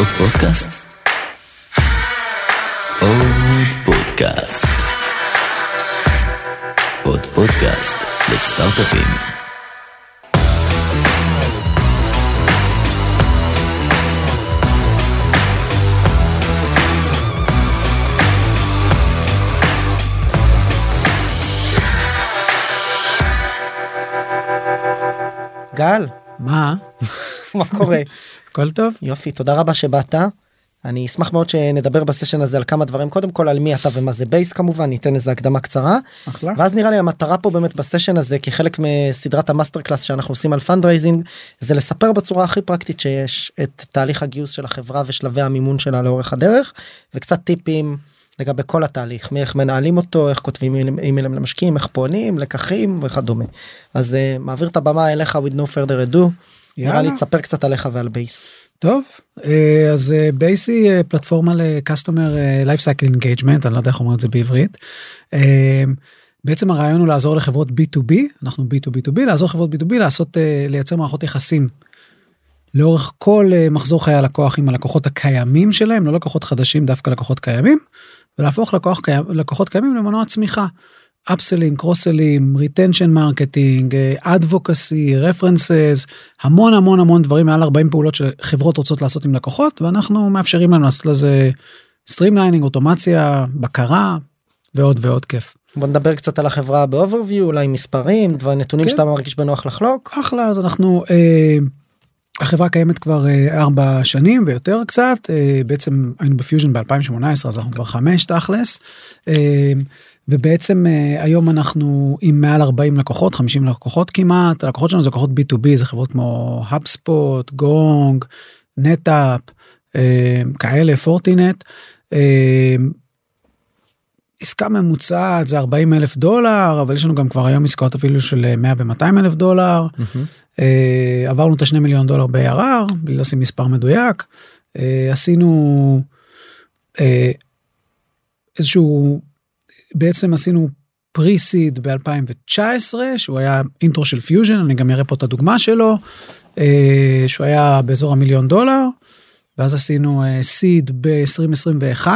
עוד פודקאסט? עוד פודקאסט. עוד פודקאסט לסטארט-אפים. גל, מה? מה קורה? הכל טוב? יופי, תודה רבה שבאת. אני אשמח מאוד שנדבר בסשן הזה על כמה דברים קודם כל על מי אתה ומה זה בייס כמובן ניתן איזה הקדמה קצרה אחלה. ואז נראה לי המטרה פה באמת בסשן הזה כחלק מסדרת ה master class שאנחנו עושים על fundraising זה לספר בצורה הכי פרקטית שיש את תהליך הגיוס של החברה ושלבי המימון שלה לאורך הדרך וקצת טיפים לגבי כל התהליך מאיך מנהלים אותו איך כותבים אימיילים למשקיעים איך פונים לקחים וכדומה אז uh, מעביר את הבמה אליך with no further ado. נראה לי תספר קצת עליך ועל בייס. טוב אה, אז בייס היא אה, פלטפורמה ל customer life cycle engagement אני לא יודע איך אומרים את זה בעברית. בעצם הרעיון הוא לעזור לחברות b2b אנחנו b2b2b לעזור לחברות b2b לעשות לייצר מערכות יחסים. לאורך כל מחזור חיי הלקוח עם הלקוחות הקיימים שלהם לא לקוחות חדשים דווקא לקוחות קיימים. ולהפוך לקוח, לקוחות קיימים למנוע צמיחה. upsell ים, cross-sell ים, retention marketing, advocacy, references, המון המון המון דברים מעל 40 פעולות שחברות רוצות לעשות עם לקוחות ואנחנו מאפשרים להם לעשות לזה streamlining, אוטומציה, בקרה ועוד ועוד כיף. בוא נדבר קצת על החברה ב overview, אולי מספרים, דבר נתונים כן. שאתה מרגיש בנוח לחלוק. אחלה, אז אנחנו, אה, החברה קיימת כבר אה, ארבע שנים ויותר קצת, אה, בעצם היינו בפיוז'ן ב-2018 אז אנחנו כבר חמש תכלס. אה, ובעצם uh, היום אנחנו עם מעל 40 לקוחות 50 לקוחות כמעט הלקוחות שלנו זה לקוחות b2b זה חברות כמו HubSpot, גונג, נטאפ uh, כאלה פורטינט. Uh, עסקה ממוצעת זה 40 אלף דולר אבל יש לנו גם כבר היום עסקאות אפילו של 100 ו-200 אלף דולר. Mm-hmm. עברנו את השני מיליון דולר ב-ARR בלי לשים מספר מדויק. עשינו איזשהו בעצם עשינו pre-seed ב-2019 שהוא היה intro של פיוז'ן אני גם אראה פה את הדוגמה שלו אה, שהוא היה באזור המיליון דולר ואז עשינו seed ב-2021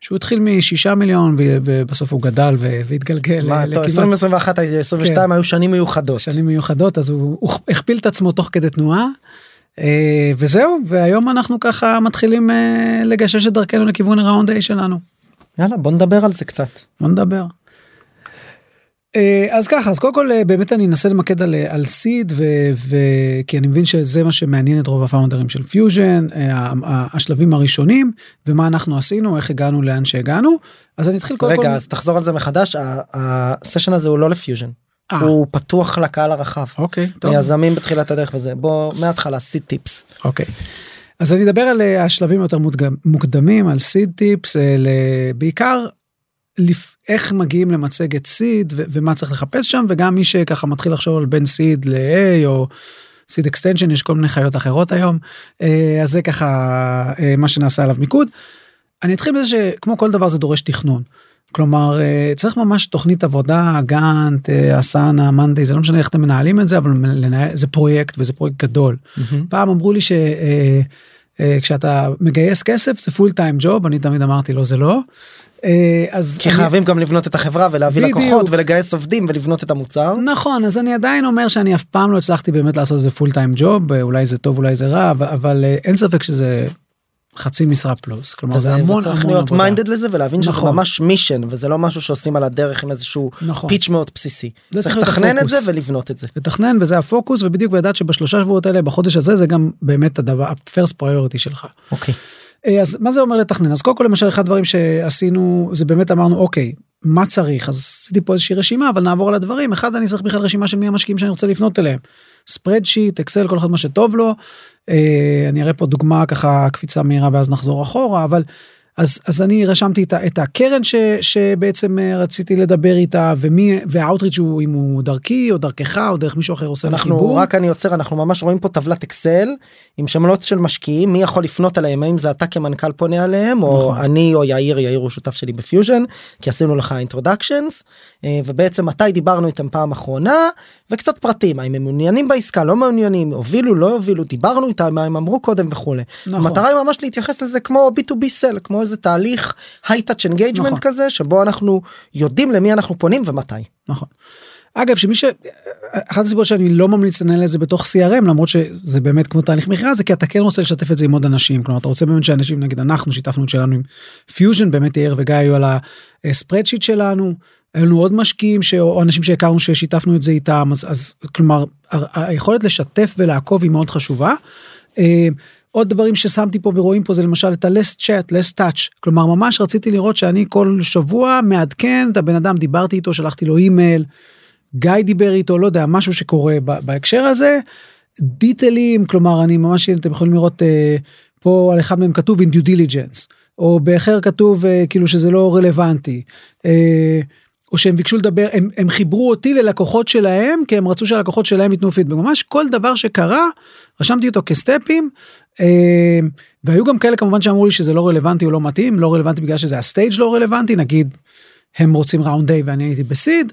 שהוא התחיל משישה מיליון ובסוף הוא גדל והתגלגל. מה, 2021 22 כן. היו שנים מיוחדות. שנים מיוחדות אז הוא, הוא הכפיל את עצמו תוך כדי תנועה. אה, וזהו והיום אנחנו ככה מתחילים אה, לגשש את דרכנו לכיוון ה round A שלנו. יאללה בוא נדבר על זה קצת. בוא נדבר. אה, אז ככה אז קודם כל אה, באמת אני אנסה למקד על, על seed וכי אני מבין שזה מה שמעניין את רוב ה founder ים של פיוז'ן אה, השלבים הראשונים ומה אנחנו עשינו איך הגענו לאן שהגענו אז אני אתחיל קודם כל. רגע אז תחזור על זה מחדש הסשן הזה הוא לא לפיוז'ן. הוא פתוח לקהל הרחב. אוקיי. טוב. יזמים בתחילת הדרך וזה בוא מההתחלה seed tips. אוקיי. אז אני אדבר על אה, השלבים יותר מוקדמים על seed tips אה, בעיקר. איך מגיעים למצגת seed ומה צריך לחפש שם וגם מי שככה מתחיל לחשוב על בין seed ל-A או seed extension יש כל מיני חיות אחרות היום אה, אז זה ככה מה שנעשה עליו מיקוד. אני אתחיל בזה שכמו כל דבר זה דורש תכנון. כלומר אה, צריך ממש תוכנית עבודה גאנט אה, Asana Monday זה לא משנה איך אתם מנהלים את זה אבל לנהל, זה פרויקט וזה פרויקט גדול. Mm-hmm. פעם אמרו לי שכשאתה אה, מגייס כסף זה full time job אני תמיד אמרתי לא זה לא. אז כי אני... חייבים גם לבנות את החברה ולהביא בדיוק. לקוחות ולגייס עובדים ולבנות את המוצר נכון אז אני עדיין אומר שאני אף פעם לא הצלחתי באמת לעשות איזה full time job אולי זה טוב אולי זה רע אבל, אבל אין ספק שזה חצי משרה פלוס כלומר זה המון צריך המון להיות minded לזה ולהבין נכון. שזה ממש mission וזה לא משהו שעושים על הדרך עם איזשהו נכון. pitch מאוד בסיסי. צריך לתכנן את זה ולבנות את זה. לתכנן וזה הפוקוס ובדיוק לדעת שבשלושה שבועות האלה בחודש הזה זה גם באמת הדבר ה first priority שלך. אוקיי. אה, אז מה זה אומר לתכנן אז קודם כל למשל אחד הדברים שעשינו זה באמת אמרנו אוקיי מה צריך אז עשיתי פה איזושהי רשימה אבל נעבור על הדברים אחד אני צריך בכלל רשימה של מי המשקיעים שאני רוצה לפנות אליהם. spreadsheet אקסל כל אחד מה שטוב לו. אה, אני אראה פה דוגמה ככה קפיצה מהירה ואז נחזור אחורה אבל אז אז אני רשמתי את, את הקרן ש, שבעצם אה, רציתי לדבר איתה ומי וה outreach הוא אם הוא דרכי או דרכך או דרך מישהו אחר עושה אנחנו חיבור. רק אני עוצר אנחנו ממש רואים פה טבלת אקסל עם שמות של משקיעים מי יכול לפנות אליהם האם זה אתה כמנכ"ל פונה אליהם או נכון. אני או יאיר יאיר הוא שותף שלי בפיוז'ן כי עשינו לך introductions ובעצם מתי דיברנו איתם פעם אחרונה וקצת פרטים האם הם מעוניינים בעסקה לא מעוניינים הובילו לא הובילו דיברנו איתם מה הם אמרו קודם וכולי. נכון. המטרה היא ממש להתייחס לזה כמו b2b sale כמו איזה תהליך high-touch engagement נכון. כזה שבו אנחנו יודעים למי אנחנו פונים ומתי. נכון. אגב שמי ש... אחת הסיבות שאני לא ממליץ לנהל את זה בתוך CRM למרות שזה באמת כמו תהליך מכירה זה כי אתה כן רוצה לשתף את זה עם עוד אנשים כלומר אתה רוצה באמת שאנשים נגיד אנחנו שיתפנו את שלנו עם פיוז'ן באמת יאיר וגיא היו על ה spreadsheet שלנו. היו לנו עוד משקיעים ש... או אנשים שהכרנו ששיתפנו את זה איתם אז, אז כלומר היכולת לשתף ולעקוב היא מאוד חשובה. עוד דברים ששמתי פה ורואים פה זה למשל את ה- last chat, last touch, כלומר ממש רציתי לראות שאני כל שבוע מעדכן את הבן אדם, דיברתי איתו, שלחתי לו אימייל, גיא דיבר איתו, לא יודע, משהו שקורה בהקשר הזה. detail ים, כלומר אני ממש, אתם יכולים לראות אה, פה על אחד מהם כתוב in due diligence, או באחר כתוב אה, כאילו שזה לא רלוונטי. אה, או שהם ביקשו לדבר, הם, הם חיברו אותי ללקוחות שלהם, כי הם רצו שהלקוחות שלהם ייתנו פידבק. ממש כל דבר שקרה, רשמתי אותו כסטפים, והיו גם כאלה כמובן שאמרו לי שזה לא רלוונטי או לא מתאים, לא רלוונטי בגלל שזה ה stage לא רלוונטי, נגיד הם רוצים round A ואני הייתי ב seed,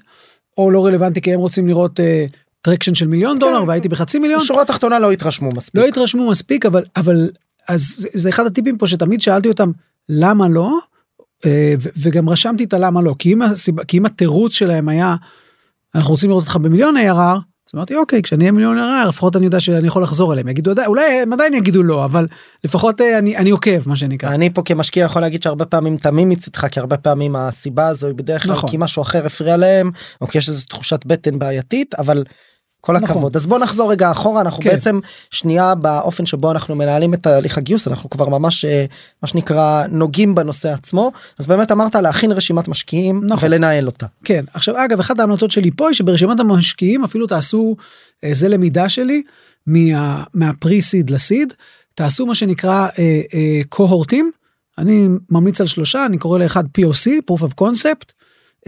או לא רלוונטי כי הם רוצים לראות אה, traction של מיליון דולר והייתי בחצי מיליון. בשורה התחתונה לא התרשמו מספיק. לא התרשמו מספיק אבל אבל אז זה- אחד הטיפים פה שתמיד שאלתי אותם למה לא אה, וגם רשמתי את הלמה לא כי אם הסיבה כי אם התירוץ שלהם היה אנחנו רוצים לראות אותך במיליון ARR אז אמרתי אוקיי כשאני אהיה מיליון ARR לפחות אני יודע שאני יכול לחזור אליהם יגידו "עדיין- אולי הם עדיין יגידו לא אבל לפחות אה, אני אני עוקב מה שנקרא. אני פה כמשקיע יכול להגיד שהרבה פעמים תמים מצדך כי הרבה פעמים הסיבה הזו היא בדרך כלל נכון. כי משהו אחר הפריע להם או כי יש איזו תחושת בטן בעייתית אבל. כל נכון. הכבוד אז בוא נחזור רגע אחורה אנחנו כן. בעצם שנייה באופן שבו אנחנו מנהלים את תהליך הגיוס אנחנו כבר ממש אה, מה שנקרא נוגעים בנושא עצמו אז באמת אמרת להכין רשימת משקיעים נכון. ולנהל אותה. כן עכשיו אגב אחת ההמלצות שלי פה היא שברשימת המשקיעים אפילו תעשו אה, זה למידה שלי מה, מהפרי סיד לסיד תעשו מה שנקרא אה, אה, קוהורטים אני ממליץ על שלושה אני קורא לאחד POC proof of concept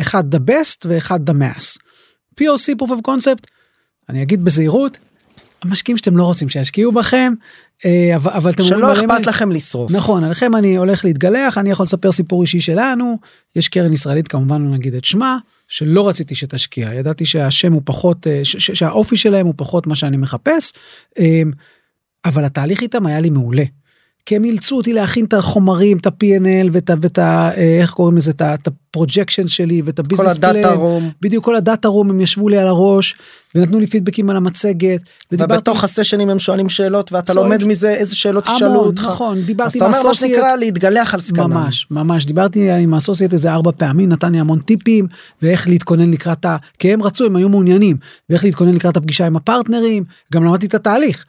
אחד the best ואחד the mass. POC proof of concept אני אגיד בזהירות המשקיעים שאתם לא רוצים שישקיעו בכם אה, אבל, אבל אתם שלא אומרים, אכפת "עליהם- לכם לשרוף. נכון עליכם אני הולך להתגלח אני יכול לספר סיפור אישי שלנו יש קרן ישראלית כמובן לא נגיד את שמה שלא רציתי שתשקיע ידעתי שהשם הוא פחות אה, ש- ש- שהאופי שלהם הוא פחות מה שאני מחפש אה, אבל התהליך איתם היה לי מעולה. כי הם אילצו אותי להכין את החומרים את ה-P&L ואת ה... ואת ה אה, איך קוראים לזה את ה projection שלי ואת כל ה business ה data room בדיוק כל ה data room הם ישבו לי על הראש ונתנו לי פידבקים על המצגת. ודיברתי ובתוך הסשנים הם שואלים שאלות ואתה שואלים- לומד מזה איזה שאלות ישאלו אותך. נכון אז דיברתי אתה עם אומר מה שנקרא להתגלח על סקאלה. ממש ממש דיברתי עם ה associate איזה ארבע פעמים נתן לי המון טיפים ואיך להתכונן לקראת ה... כי הם רצו הם היו מעוניינים ואיך להתכונן לקראת הפגישה עם הפרטנרים גם למדתי את התהליך.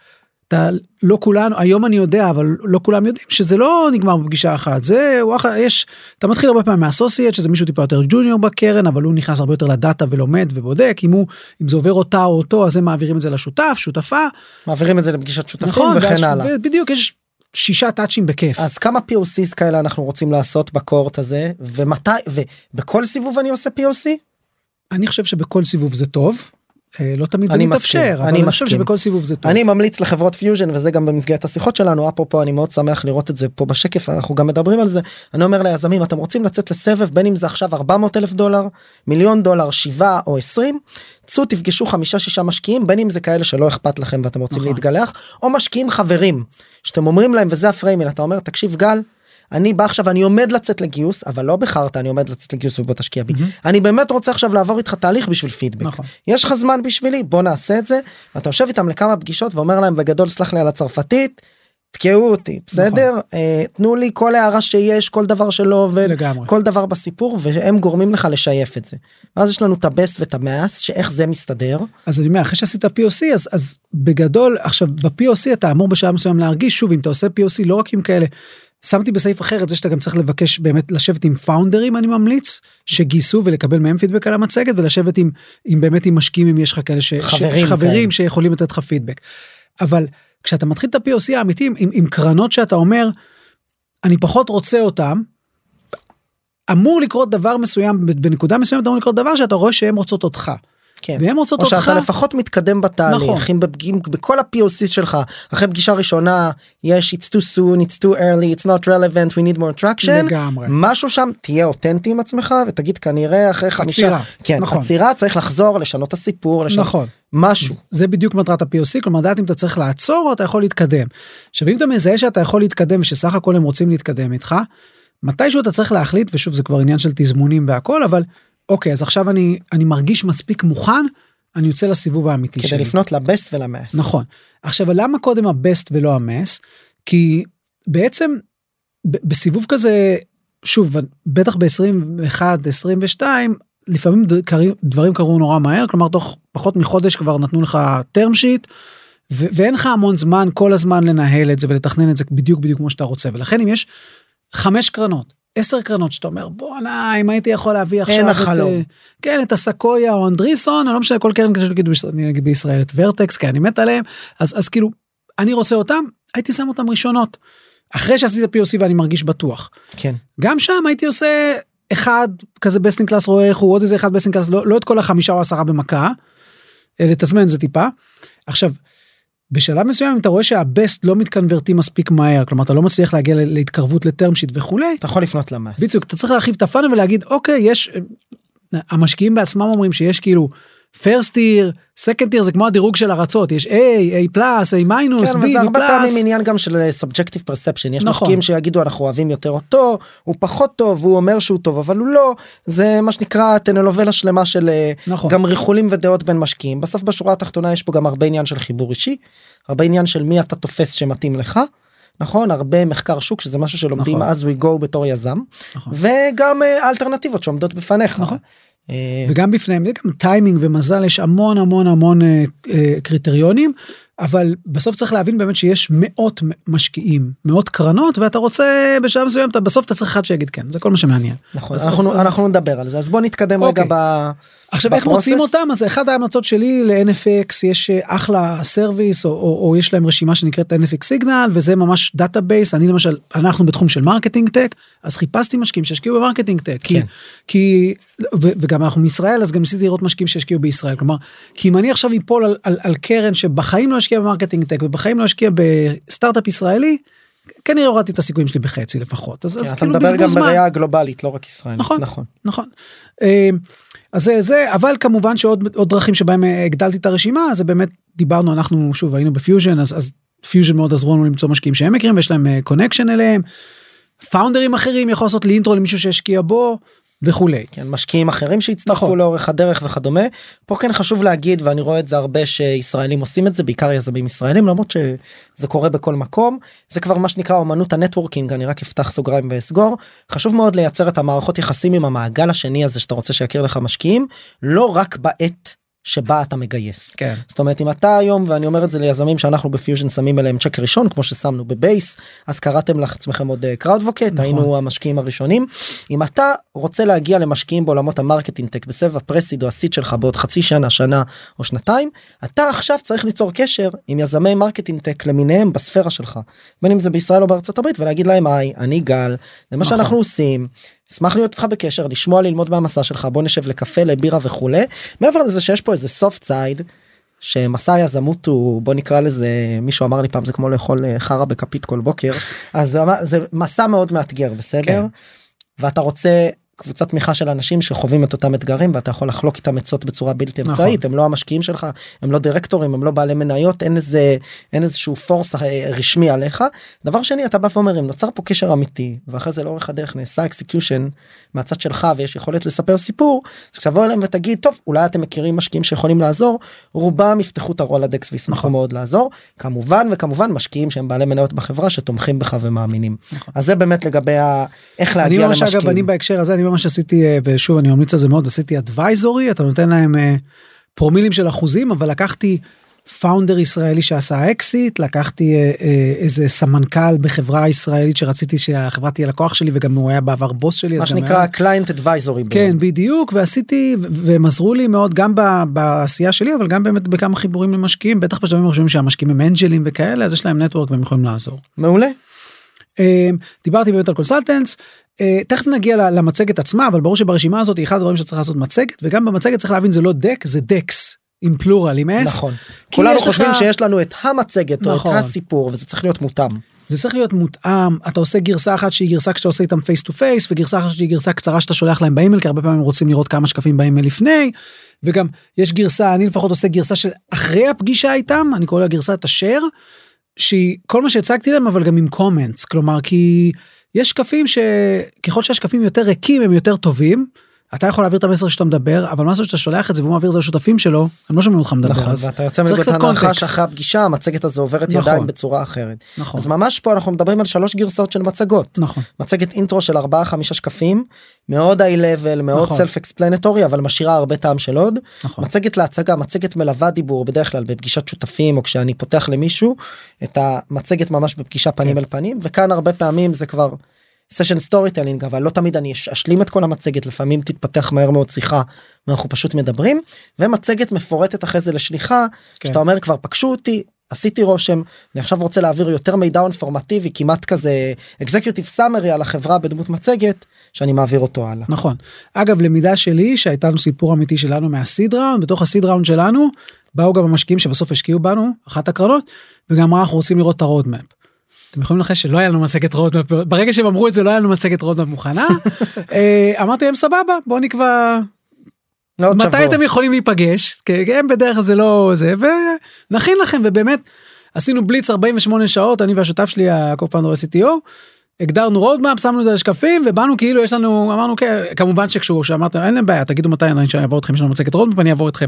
אתה לא כולנו היום אני יודע אבל לא כולם יודעים שזה לא נגמר בפגישה אחת זה וואחה יש אתה מתחיל הרבה פעמים מה associate שזה מישהו טיפה יותר ג'וניור בקרן אבל הוא נכנס הרבה יותר לדאטה ולומד ובודק אם הוא אם זה עובר אותה או אותו אז הם מעבירים את זה לשותף שותפה מעבירים את זה לפגישת שותפים נכון ואז- וכן הלאה. בדיוק יש שישה טאצ'ים בכיף. אז כמה POCs כאלה אנחנו רוצים לעשות בקורט הזה ומתי ובכל סיבוב אני עושה POC? אני חושב שבכל סיבוב זה טוב. אה, לא תמיד זה אני מתאפשר, אבל אני אני חושב. שבכל סיבוב זה טוב. אני ממליץ לחברות פיוז'ן וזה גם במסגרת השיחות שלנו אפרופו אני מאוד שמח לראות את זה פה בשקף אנחנו גם מדברים על זה אני אומר ליזמים אתם רוצים לצאת לסבב בין אם זה עכשיו 400 אלף דולר מיליון דולר 7 או 20 צאו תפגשו חמישה שישה משקיעים בין אם זה כאלה שלא אכפת לכם ואתם רוצים נכון. להתגלח או משקיעים חברים שאתם אומרים להם וזה הפריימל אתה אומר תקשיב גל. אני בא עכשיו אני עומד לצאת לגיוס אבל לא בחרת אני עומד לצאת לגיוס ובוא תשקיע בי אני באמת רוצה עכשיו לעבור איתך תהליך בשביל פידבק נכון. יש לך זמן בשבילי בוא נעשה את זה ואתה יושב איתם לכמה פגישות ואומר להם בגדול סלח לי על הצרפתית. תקעו אותי בסדר אה, תנו לי כל הערה שיש כל דבר שלא עובד לגמרי. כל דבר בסיפור והם גורמים לך לשייף את זה. ואז יש לנו את הבסט ואת המאס שאיך זה מסתדר אז אני אומר, אחרי שעשית POC, אז, אז בגדול, עכשיו ב-POC אתה אמור בשלב מסוים להרגיש, שוב, אם אתה עושה POC לא רק עם כאלה, שמתי בסעיף אחר את זה שאתה גם צריך לבקש באמת לשבת עם פאונדרים, אני ממליץ, שגייסו ולקבל מהם פידבק על המצגת, ולשבת עם, עם באמת עם משקיעים, אם יש לך כאלה ש, חברים ש, חברים כאלה. שיכולים לתת לך פידבק. אבל כשאתה מתחיל את ה-POC האמיתי עם, עם קרנות שאתה אומר, אני פחות רוצה אותם, אמור לקרות דבר מסוים בנקודה מסוימת אמור לקרות דבר שאתה רואה שהן רוצות אותך. כן. והן רוצות או אותך. שאתה לפחות מתקדם בתהליך נכון. אם בפגיעים בכל ה-POC שלך אחרי פגישה ראשונה יש it's too soon it's too early it's not relevant we need more traction לגמרי. משהו שם תהיה אותנטי עם עצמך ותגיד כנראה אחרי חמישה עצירה, כן נכון. עצירה צריך לחזור לשנות את הסיפור לשנות נכון. משהו זה בדיוק מטרת ה-POC, כלומר לדעת אם אתה צריך לעצור או אתה יכול להתקדם. עכשיו אם אתה מזהה שאתה יכול להתקדם ושסך הכל הם רוצים להתקדם איתך, מתישהו אתה צריך להחליט, ושוב זה כבר עניין של תזמונים והכל, אבל אוקיי, אז עכשיו אני, אני מרגיש מספיק מוכן, אני יוצא לסיבוב האמיתי כדי שלי. לפנות לבסט ולמאס נכון. עכשיו למה קודם הבסט ולא המס? כי בעצם בסיבוב כזה, שוב, בטח ב-21, 22, לפעמים דברים קרו נורא מהר, כלומר תוך פחות מחודש כבר נתנו לך term sheet, ו- ואין לך המון זמן כל הזמן לנהל את זה ולתכנן את זה בדיוק בדיוק כמו שאתה רוצה, ולכן אם יש חמש קרנות, עשר קרנות שאתה אומר בואנה אם הייתי יכול להביא עכשיו את, החלום. אה, כן את הסקויה או אנדריסון או לא משנה כל קרן בישראל- אגיד בישראל את ורטקס כי אני מת עליהם אז אז כאילו אני רוצה אותם הייתי שם אותם ראשונות. אחרי שעשיתי את ה-POC ואני מרגיש בטוח. כן גם שם הייתי עושה אחד כזה best in class רואה איך הוא עוד איזה אחד best in class לא, לא את כל החמישה או עשרה במכה. אה, לתזמן זה טיפה. עכשיו. בשלב מסוים אתה רואה שה best לא מתקנברט לי מספיק מהר כלומר אתה לא מצליח להגיע להתקרבות ל term sheet וכולי אתה יכול לפנות ל mass בדיוק אתה צריך להרחיב את ה funnel ולהגיד אוקיי יש המשקיעים בעצמם אומרים שיש כאילו first year second year זה כמו הדירוג של ארצות יש A A פלאס A מינוס כן, B וזה B הרבה פלאס. פעמים עניין גם של סובג'קטיב פרספשן יש נכון. משקיעים שיגידו אנחנו אוהבים יותר אותו הוא פחות טוב הוא אומר שהוא טוב אבל הוא לא זה מה שנקרא טנלובלה שלמה של אה, נכון. גם ריחולים ודעות בין משקיעים בסוף בשורה התחתונה יש פה גם הרבה עניין של חיבור אישי הרבה עניין של מי אתה תופס שמתאים לך. נכון הרבה מחקר שוק שזה משהו שלומדים נכון. אז we go בתור יזם נכון. וגם אה, אלטרנטיבות שעומדות בפניך. נכון. אה, וגם בפניהם זה גם טיימינג ומזל יש המון המון המון אה, אה, קריטריונים אבל בסוף צריך להבין באמת שיש מאות משקיעים מאות קרנות ואתה רוצה בשלב מסוים אתה בסוף אתה צריך אחד שיגיד כן זה כל מה שמעניין. נכון אז- אנחנו אז- אנחנו נדבר על זה אז בוא נתקדם רגע אוקיי. ב... עכשיו איך ב process? מוצאים אותם אז אחד ההמלצות שלי ל-NFX יש אה, אחלה service או, או, או יש להם רשימה שנקראת NFX Signal וזה ממש database אני למשל אנחנו בתחום של marketing tech אז חיפשתי משקיעים שהשקיעו ב marketing tech כי, כן. כי ו, וגם אנחנו מישראל אז גם ניסיתי לראות משקיעים שהשקיעו בישראל כלומר כי אם אני עכשיו אפול על, על, על קרן שבחיים לא השקיע ב marketing tech ובחיים לא השקיע בסטארט-אפ ישראלי כנראה הורדתי את הסיכויים שלי בחצי לפחות אז, כן, אז אתה כאילו מדבר גם זמן. בראייה גלובלית לא רק ישראלית נכון. נכון נכון. אה, אז זה זה אבל כמובן שעוד עוד דרכים שבהם אה, הגדלתי את הרשימה זה באמת דיברנו אנחנו שוב היינו בפיוז'ן אז אז פיוז'ן מאוד עזרו לנו למצוא משקיעים שהם מכירים ויש להם connection אליהם. פאונדרים אחרים יכול לעשות לי intro למישהו שהשקיע בו וכולי. כן, משקיעים אחרים שהצטרפו נכון. לאורך הדרך וכדומה. פה כן חשוב להגיד ואני רואה את זה הרבה שישראלים עושים את זה בעיקר יזמים ישראלים למרות שזה קורה בכל מקום זה כבר מה שנקרא אומנות ה networking אני רק אפתח סוגריים ואסגור חשוב מאוד לייצר את המערכות יחסים עם המעגל השני הזה שאתה רוצה שיכיר לך משקיעים לא רק בעת שבה אתה מגייס. כן. זאת אומרת אם אתה היום ואני אומר את זה ליזמים שאנחנו בפיוז'ן שמים אליהם צ'ק ראשון כמו ששמנו בבייס אז קראתם לעצמכם עוד קראודבוקט נכון. היינו המשקיעים הראשונים אם אתה רוצה להגיע למשקיעים בעולמות ה marketing tech בסבב ה pre-seed או ה seed שלך בעוד חצי שנה שנה או שנתיים אתה עכשיו צריך ליצור קשר עם יזמי marketing tech למיניהם בספירה שלך בין אם זה בישראל או בארצות הברית ולהגיד להם היי אני גל זה מה נכון. שאנחנו עושים. אשמח להיות איתך בקשר לשמוע ללמוד מהמסע שלך בוא נשב לקפה לבירה וכולי. מעבר לזה שיש פה איזה soft side שמסע היזמות הוא בוא נקרא לזה מישהו אמר לי פעם זה כמו לאכול אה, חרא בכפית כל בוקר. אז זה מסע מאוד מאתגר בסדר? כן. ואתה רוצה קבוצת תמיכה של אנשים שחווים את אותם אתגרים ואתה יכול לחלוק איתם עצות בצורה בלתי נכון. אמצעית הם לא המשקיעים שלך הם לא דירקטורים הם לא בעלי מניות אין איזה אין איזשהו force אה, רשמי עליך דבר שני אתה בא ואומר אם נוצר פה קשר אמיתי ואחרי זה לאורך הדרך נעשה execution מהצד שלך ויש יכולת לספר סיפור אז כשתבוא אליהם ותגיד טוב אולי אתם מכירים משקיעים שיכולים לעזור רובם יפתחו את ה Rolodex וישמחו נכון. מאוד לעזור כמובן וכמובן משקיעים שהם בעלי מניות בחברה שתומכים בך ומאמינים נכון. אז זה באמת לגבי ה... איך אני להגיע ממש למשקיעים. אגב אני בהקשר הזה אני ממש עשיתי אה, ושוב אני ממליץ על זה מאוד עשיתי advisory אתה נותן להם אה, פרומילים של אחוזים אבל לקחתי founder ישראלי שעשה אקסיט לקחתי אה, איזה סמנכ"ל בחברה ישראלית שרציתי שהחברה תהיה לקוח שלי וגם הוא היה בעבר בוס שלי מה שנקרא היה- client advisory. כן בדיוק ועשיתי והם עזרו לי מאוד גם בעשייה שלי אבל גם באמת בכמה חיבורים למשקיעים בטח בשלבים הראשונים שהמשקיעים הם אנג'לים וכאלה אז יש להם network והם יכולים לעזור. מעולה. אה, דיברתי באמת על consultants. אה, תכף נגיע למצגת עצמה אבל ברור שברשימה הזאת אחד הדברים שצריך לעשות מצגת וגם במצגת צריך להבין זה לא deck זה decks עם plural עם S. נכון. כולנו יש לך- חושבים שיש לנו את המצגת או את נכון. הסיפור וזה צריך להיות מותאם. זה צריך להיות מותאם אתה עושה גרסה אחת שהיא גרסה כשאתה עושה איתם face to face וגרסה אחת שהיא גרסה קצרה שאתה שולח להם באימייל כי הרבה פעמים רוצים לראות כמה שקפים באימייל לפני וגם יש גרסה אני לפחות עושה גרסה של אחרי הפגישה איתם אני קורא לה גרסת השאר שהיא כל מה שהצגתי להם אבל גם עם קומנטס כלומר כי יש שקפים שככל שהשקפים יותר ריקים הם יותר טובים. אתה יכול להעביר את המסר שאתה מדבר אבל מה שאתה שולח את זה והוא מעביר את זה לשותפים שלו הם לא שומעים אותך מדבר נכון, אז ואתה יוצא מנקודת הנחה. שאחרי הפגישה המצגת הזו עוברת נכון. ידיים בצורה אחרת. נכון אז ממש פה אנחנו מדברים על שלוש גרסאות של מצגות. נכון מצגת אינטרו של 4-5 שקפים מאוד high level מאוד נכון. self explanatory אבל משאירה הרבה טעם של עוד. נכון מצגת להצגה מצגת מלווה דיבור בדרך כלל בפגישת שותפים או כשאני פותח למישהו את המצגת ממש בפגישה פנים כן. אל פנים וכאן הרבה פעמים זה כבר סשן storytelling אבל לא תמיד אני אש- אשלים את כל המצגת לפעמים תתפתח מהר מאוד שיחה ואנחנו פשוט מדברים ומצגת מפורטת אחרי זה לשליחה כן. שאתה אומר כבר פגשו אותי. עשיתי רושם אני עכשיו רוצה להעביר יותר מידע אינפורמטיבי כמעט כזה executive summary על החברה בדמות מצגת שאני מעביר אותו הלאה. נכון. אגב למידה שלי שהייתה לנו סיפור אמיתי שלנו מה seed round בתוך ה seed round שלנו באו גם המשקיעים שבסוף השקיעו בנו אחת הקרנות וגם אנחנו רוצים לראות את ה roadmap. אתם יכולים לנחש שלא היה לנו מצגת roadmap ברגע שהם אמרו את זה לא היה לנו מצגת roadmap מוכנה אה, אמרתי להם סבבה בוא נקבע לעוד מתי שבוע. אתם יכולים להיפגש כי הם בדרך כלל זה לא זה ונכין לכם ובאמת עשינו בליץ 48 שעות אני והשותף שלי ה co-founder CTO. הגדרנו roadmap שמנו את זה על שקפים ובאנו כאילו יש לנו אמרנו כן כמובן שכשהוא שאמרת אין להם בעיה תגידו מתי אני אעבור אתכם יש לנו מצגת roadmap אני אעבור אתכם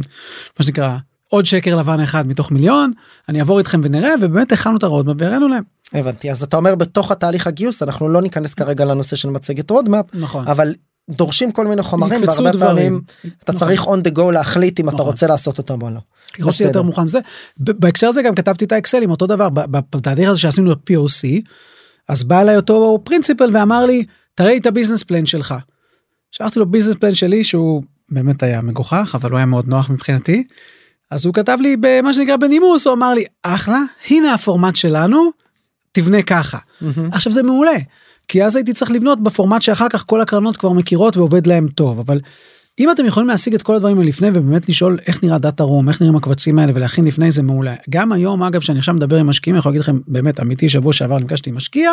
מה שנקרא עוד שקר לבן אחד מתוך מיליון אני אעבור איתכם ונראה ובאמת הכנו את ה roadmap והראינו להם הבנתי אז אתה אומר בתוך התהליך הגיוס אנחנו לא ניכנס כרגע לנושא של מצגת roadmap נכון אבל דורשים כל מיני חומרים והרבה דברים. פעמים אתה נכון. צריך on the go להחליט אם אתה נכון. רוצה לעשות אותם או לא. ככל שזה יותר. מוכן זה בהקשר הזה גם כתבתי את האקסלים אותו דבר בתהליך הזה שעשינו את POC אז בא אליי אותו principal ואמר לי תראה לי את ה business plan שלך. שלחתי לו business plan שלי שהוא באמת היה מגוחך אבל הוא היה מאוד נוח מבחינתי. אז הוא כתב לי במה שנקרא בנימוס הוא אמר לי אחלה הנה הפורמט שלנו תבנה ככה. עכשיו זה מעולה כי אז הייתי צריך לבנות בפורמט שאחר כך כל הקרנות כבר מכירות ועובד להם טוב אבל אם אתם יכולים להשיג את כל הדברים האלה לפני ובאמת לשאול איך נראה data room איך נראים הקבצים האלה ולהכין לפני זה מעולה גם היום אגב שאני עכשיו מדבר עם משקיעים אני יכול להגיד לכם באמת אמיתי שבוע שעבר נפגשתי עם משקיע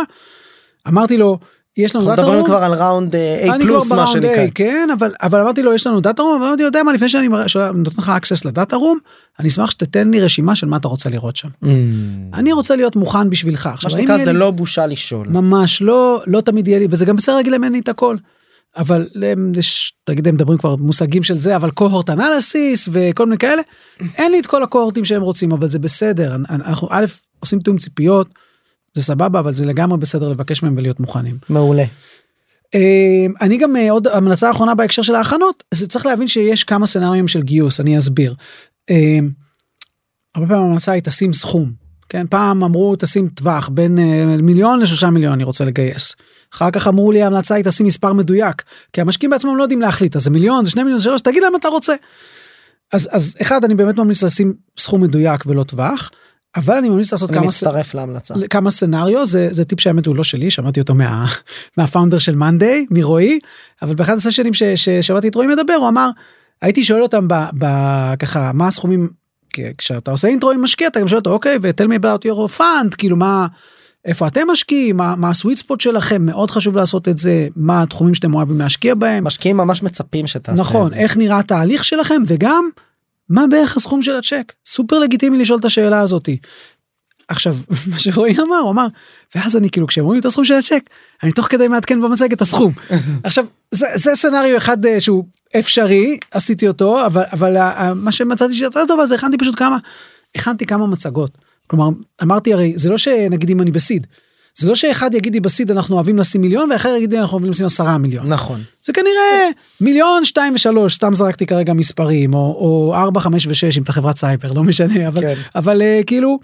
אמרתי לו יש לנו אנחנו data מדברים room. כבר על round אה, A אני פלוס מה שנקרא. כן אבל אבל אמרתי לו יש לנו data room ואמרתי לו יודע מה לפני שאני נותן לך access ל data room אני אשמח שתתן לי רשימה של מה אתה רוצה לראות שם Mm. אני רוצה להיות מוכן בשבילך מה עכשיו שנקרא זה לא בושה לשאול. ממש לא לא תמיד יהיה לי וזה גם בסדר להגיד להם אין לי את הכל. אבל הם, יש, תגיד הם מדברים כבר מושגים של זה אבל קוהורט אנליסיס וכל מיני כאלה אין לי את כל הקוהורטים שהם רוצים אבל זה בסדר אנ- אנחנו א' עושים תיאום ציפיות זה סבבה אבל זה לגמרי בסדר לבקש מהם ולהיות מוכנים. מעולה. אה, אני גם אה, עוד המלצה אחרונה בהקשר של ההכנות זה צריך להבין שיש כמה סצנריונים של גיוס אני אסביר. אה, הרבה פעמים המלצה היא תשים סכום כן פעם אמרו תשים טווח בין אה, מיליון לשלושה מיליון אני רוצה לגייס. אחר כך אמרו לי ההמלצה היא תשים מספר מדויק כי המשקיעים בעצמם לא יודעים להחליט אז זה מיליון זה שני מיליון זה שלוש תגיד להם אתה רוצה. אז אז אחד אני באמת ממליץ לשים סכום מדויק ולא טווח אבל אני ממליץ לעשות כמה ס- מצטרף להמלצה. כמה סצנריו זה זה טיפ שהאמת הוא לא שלי שמעתי אותו מה, מהפאונדר של מאנדיי מרועי אבל באחד הסשנים ש- ששמעתי את רועי מדבר הוא אמר הייתי שואל אותם ב, ב, ככה מה הסכומים כשאתה עושה אינטרו עם משקיע אתה גם שואל אותו אוקיי ו-tell me about your fund כאילו מה איפה אתם משקיעים מה, מה הסוויט ספוט שלכם מאוד חשוב לעשות את זה מה התחומים שאתם אוהבים להשקיע בהם משקיעים ממש מצפים שתעשה נכון את זה. איך נראה התהליך שלכם וגם מה בערך הסכום של הצ'ק סופר לגיטימי לשאול את השאלה הזאתי. עכשיו מה שרועי אמר הוא אמר ואז אני כאילו כשהם אומרים את הסכום של הצ'ק אני תוך כדי מעדכן במצגת את הסכום עכשיו זה, זה סצנריו אחד אה, שהוא אפשרי עשיתי אותו אבל אבל אה, מה שמצאתי שיותר טוב אז הכנתי פשוט כמה הכנתי כמה מצגות כלומר אמרתי הרי זה לא שנגיד אם אני בסיד. זה לא שאחד יגיד לי בסיד אנחנו אוהבים לשים מיליון ואחר יגיד לי אנחנו אוהבים לשים עשרה מיליון. נכון. זה כנראה מיליון שתיים ושלוש סתם זרקתי כרגע מספרים או, או ארבע חמש ושש אם אתה חברת סייבר לא משנה אבל כן. אבל uh, כאילו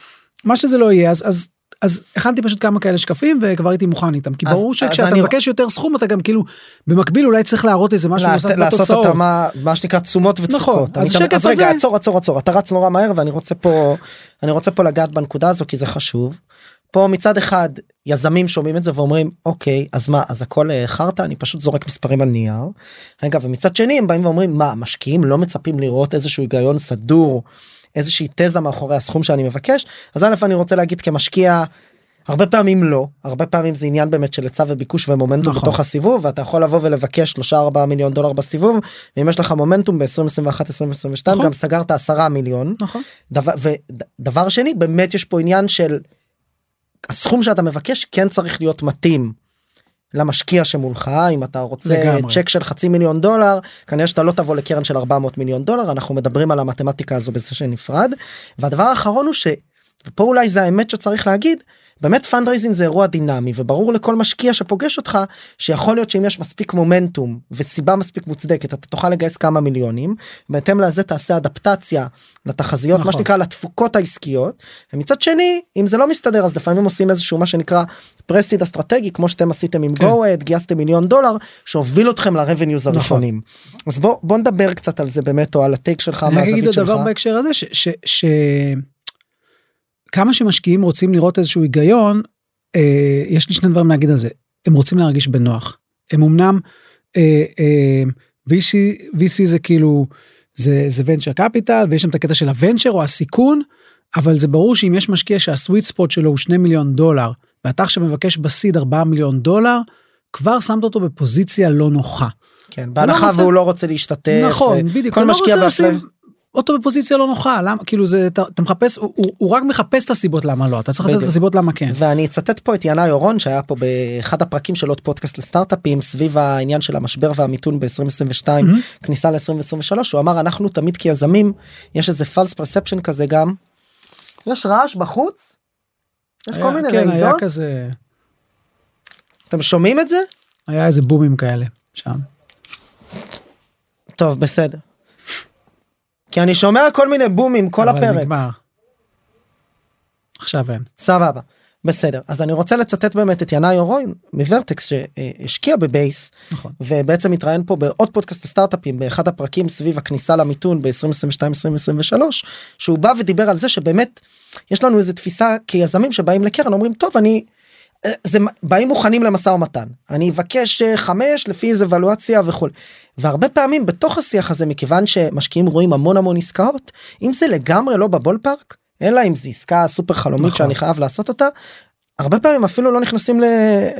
מה שזה לא יהיה אז אז אז הכנתי פשוט כמה כאלה שקפים וכבר הייתי מוכן איתם כי אז- ברור שכשאתה אני- מבקש יותר סכום אתה גם כאילו במקביל אולי צריך להראות איזה משהו לעשות- נוסף לעשות בתוצאות. התאמה מה שנקרא תשומות ותפוקות. נכון, אז תמיד- השקף אז רגע הזה- עצור עצור עצור אתה רץ נורא מהר ואני רוצה פה אני רוצה פה לגעת בנקודה הזו כי זה חשוב. פה מצד אחד יזמים שומעים את זה ואומרים אוקיי אז מה אז הכל אה, חרטא אני פשוט זורק מספרים על נייר. רגע ומצד שני הם באים ואומרים מה משקיעים לא מצפים לראות איזשהו היגיון סדור איזושהי תזה מאחורי הסכום שאני מבקש אז א' אני רוצה להגיד כמשקיע. הרבה פעמים לא הרבה פעמים זה עניין באמת של היצע וביקוש ומומנטום נכון. בתוך הסיבוב ואתה יכול לבוא ולבקש 3-4 מיליון דולר בסיבוב ואם יש לך מומנטום ב-2021 2022 נכון. גם סגרת 10 מיליון נכון. דבר ודבר שני באמת יש פה עניין של הסכום שאתה מבקש כן צריך להיות מתאים למשקיע שמולך אם אתה רוצה לגמרי. צ'ק של חצי מיליון דולר כנראה שאתה לא תבוא לקרן של 400 מיליון דולר אנחנו מדברים על המתמטיקה הזו בסשן נפרד והדבר האחרון הוא ש... ופה אולי זה האמת שצריך להגיד באמת fundraising זה אירוע דינמי וברור לכל משקיע שפוגש אותך שיכול להיות שאם יש מספיק מומנטום וסיבה מספיק מוצדקת אתה תוכל לגייס כמה מיליונים בהתאם לזה תעשה אדפטציה לתחזיות נכון. מה שנקרא לתפוקות העסקיות ומצד שני אם זה לא מסתדר אז לפעמים עושים איזשהו מה שנקרא פרסיד אסטרטגי כמו שאתם עשיתם עם כן. גו גייסתם מיליון דולר שהוביל אתכם לרבניוז נכון. הראשונים אז בוא בוא נדבר קצת על זה באמת או על הטייק שלך אני אגיד עוד. דבר בהקשר הזה ש... ש, ש כמה שמשקיעים רוצים לראות איזשהו היגיון, אה, יש לי שני דברים להגיד על זה. הם רוצים להרגיש בנוח. הם אמנם, אה, אה, VC, VC זה כאילו, זה, זה venture capital ויש שם את הקטע של הוונצ'ר או הסיכון, אבל זה ברור שאם יש משקיע שהסוויט ספוט שלו הוא 2 מיליון דולר, ואתה עכשיו מבקש בסיד 4 מיליון דולר, כבר שמת אותו בפוזיציה לא נוחה. כן, בהנחה רוצה- והוא לא רוצה להשתתף. נכון, בדיוק. כל לא משקיע. לשים אותו בפוזיציה לא נוחה, למה, כאילו זה, אתה, אתה מחפש, הוא, הוא, הוא רק מחפש את הסיבות למה לא, אתה צריך לתת את. הסיבות למה כן. ואני אצטט פה את ינאי אורון שהיה פה באחד הפרקים של עוד פודקאסט לסטארט-אפים סביב העניין של המשבר והמיתון ב-2022 מהמם. כניסה ל-2023 הוא אמר אנחנו תמיד כיזמים יש איזה false perception כזה גם. יש רעש בחוץ? יש כל היה- מיני כן, רעידות? כזה, אתם שומעים את זה? היה איזה בומים כאלה שם. טוב בסדר. כי אני שומע כל מיני בומים כל אבל הפרק. נגמר. עכשיו אין. סבבה. בסדר אז אני רוצה לצטט באמת את ינאי אורון מוורטקס שהשקיע בבייס נכון. ובעצם התראיין פה בעוד פודקאסט הסטארט-אפים באחד הפרקים סביב הכניסה למיתון ב-2022-2023 שהוא בא ודיבר על זה שבאמת יש לנו איזה תפיסה כיזמים שבאים לקרן אומרים טוב אני זה באים מוכנים למשא ומתן אני אבקש אה, חמש לפי איזה ולואציה וכו' והרבה פעמים בתוך השיח הזה מכיוון שמשקיעים רואים המון המון עסקאות אם זה לגמרי לא בבול פארק אלא אם זו עסקה סופר חלומית נכון. שאני חייב לעשות אותה. הרבה פעמים אפילו לא נכנסים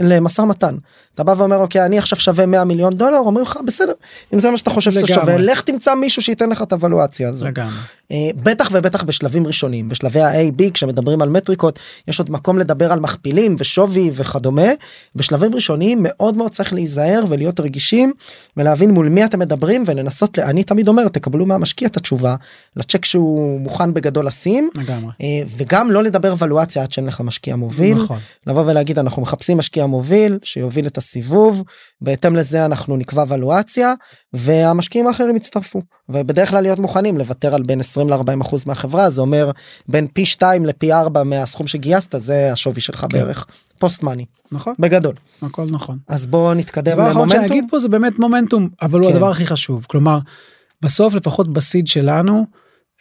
למשא ומתן אתה בא ואומר אוקיי אני עכשיו שווה 100 מיליון דולר אומרים לך בסדר אם זה מה שאתה חושב שאתה. שווה לך תמצא מישהו שייתן לך את הוולואציה הזו. לגמרי. אה, בטח ובטח בשלבים ראשונים בשלבי ה-AB כשמדברים על מטריקות יש עוד מקום לדבר על מכפילים ושווי וכדומה בשלבים ראשוניים מאוד מאוד צריך להיזהר ולהיות רגישים ולהבין מול מי אתם מדברים ולנסות אני תמיד אומר תקבלו מהמשקיע את התשובה לצ'ק שהוא מוכן בגדול לשים לגמרי. אה, וגם לא לדבר ולואציה עד שאין לך משקיע מוביל נכון. לבוא ולהגיד אנחנו מחפשים משקיע מוביל שיוביל את הסיבוב בהתאם לזה אנחנו נקבע ולואציה והמשקיעים האחרים יצטרפו ובדרך כלל להיות מוכנים לוותר על בין 20 ל-40 אחוז מהחברה זה אומר בין פי 2 לפי 4 מהסכום שגייסת זה השווי שלך כן. בערך פוסט מאני נכון. בגדול הכל נכון. אז בואו נתקדם האחרון שאני למומנטום אגיד פה זה באמת מומנטום אבל הוא כן. הדבר הכי חשוב כלומר בסוף לפחות בסיד שלנו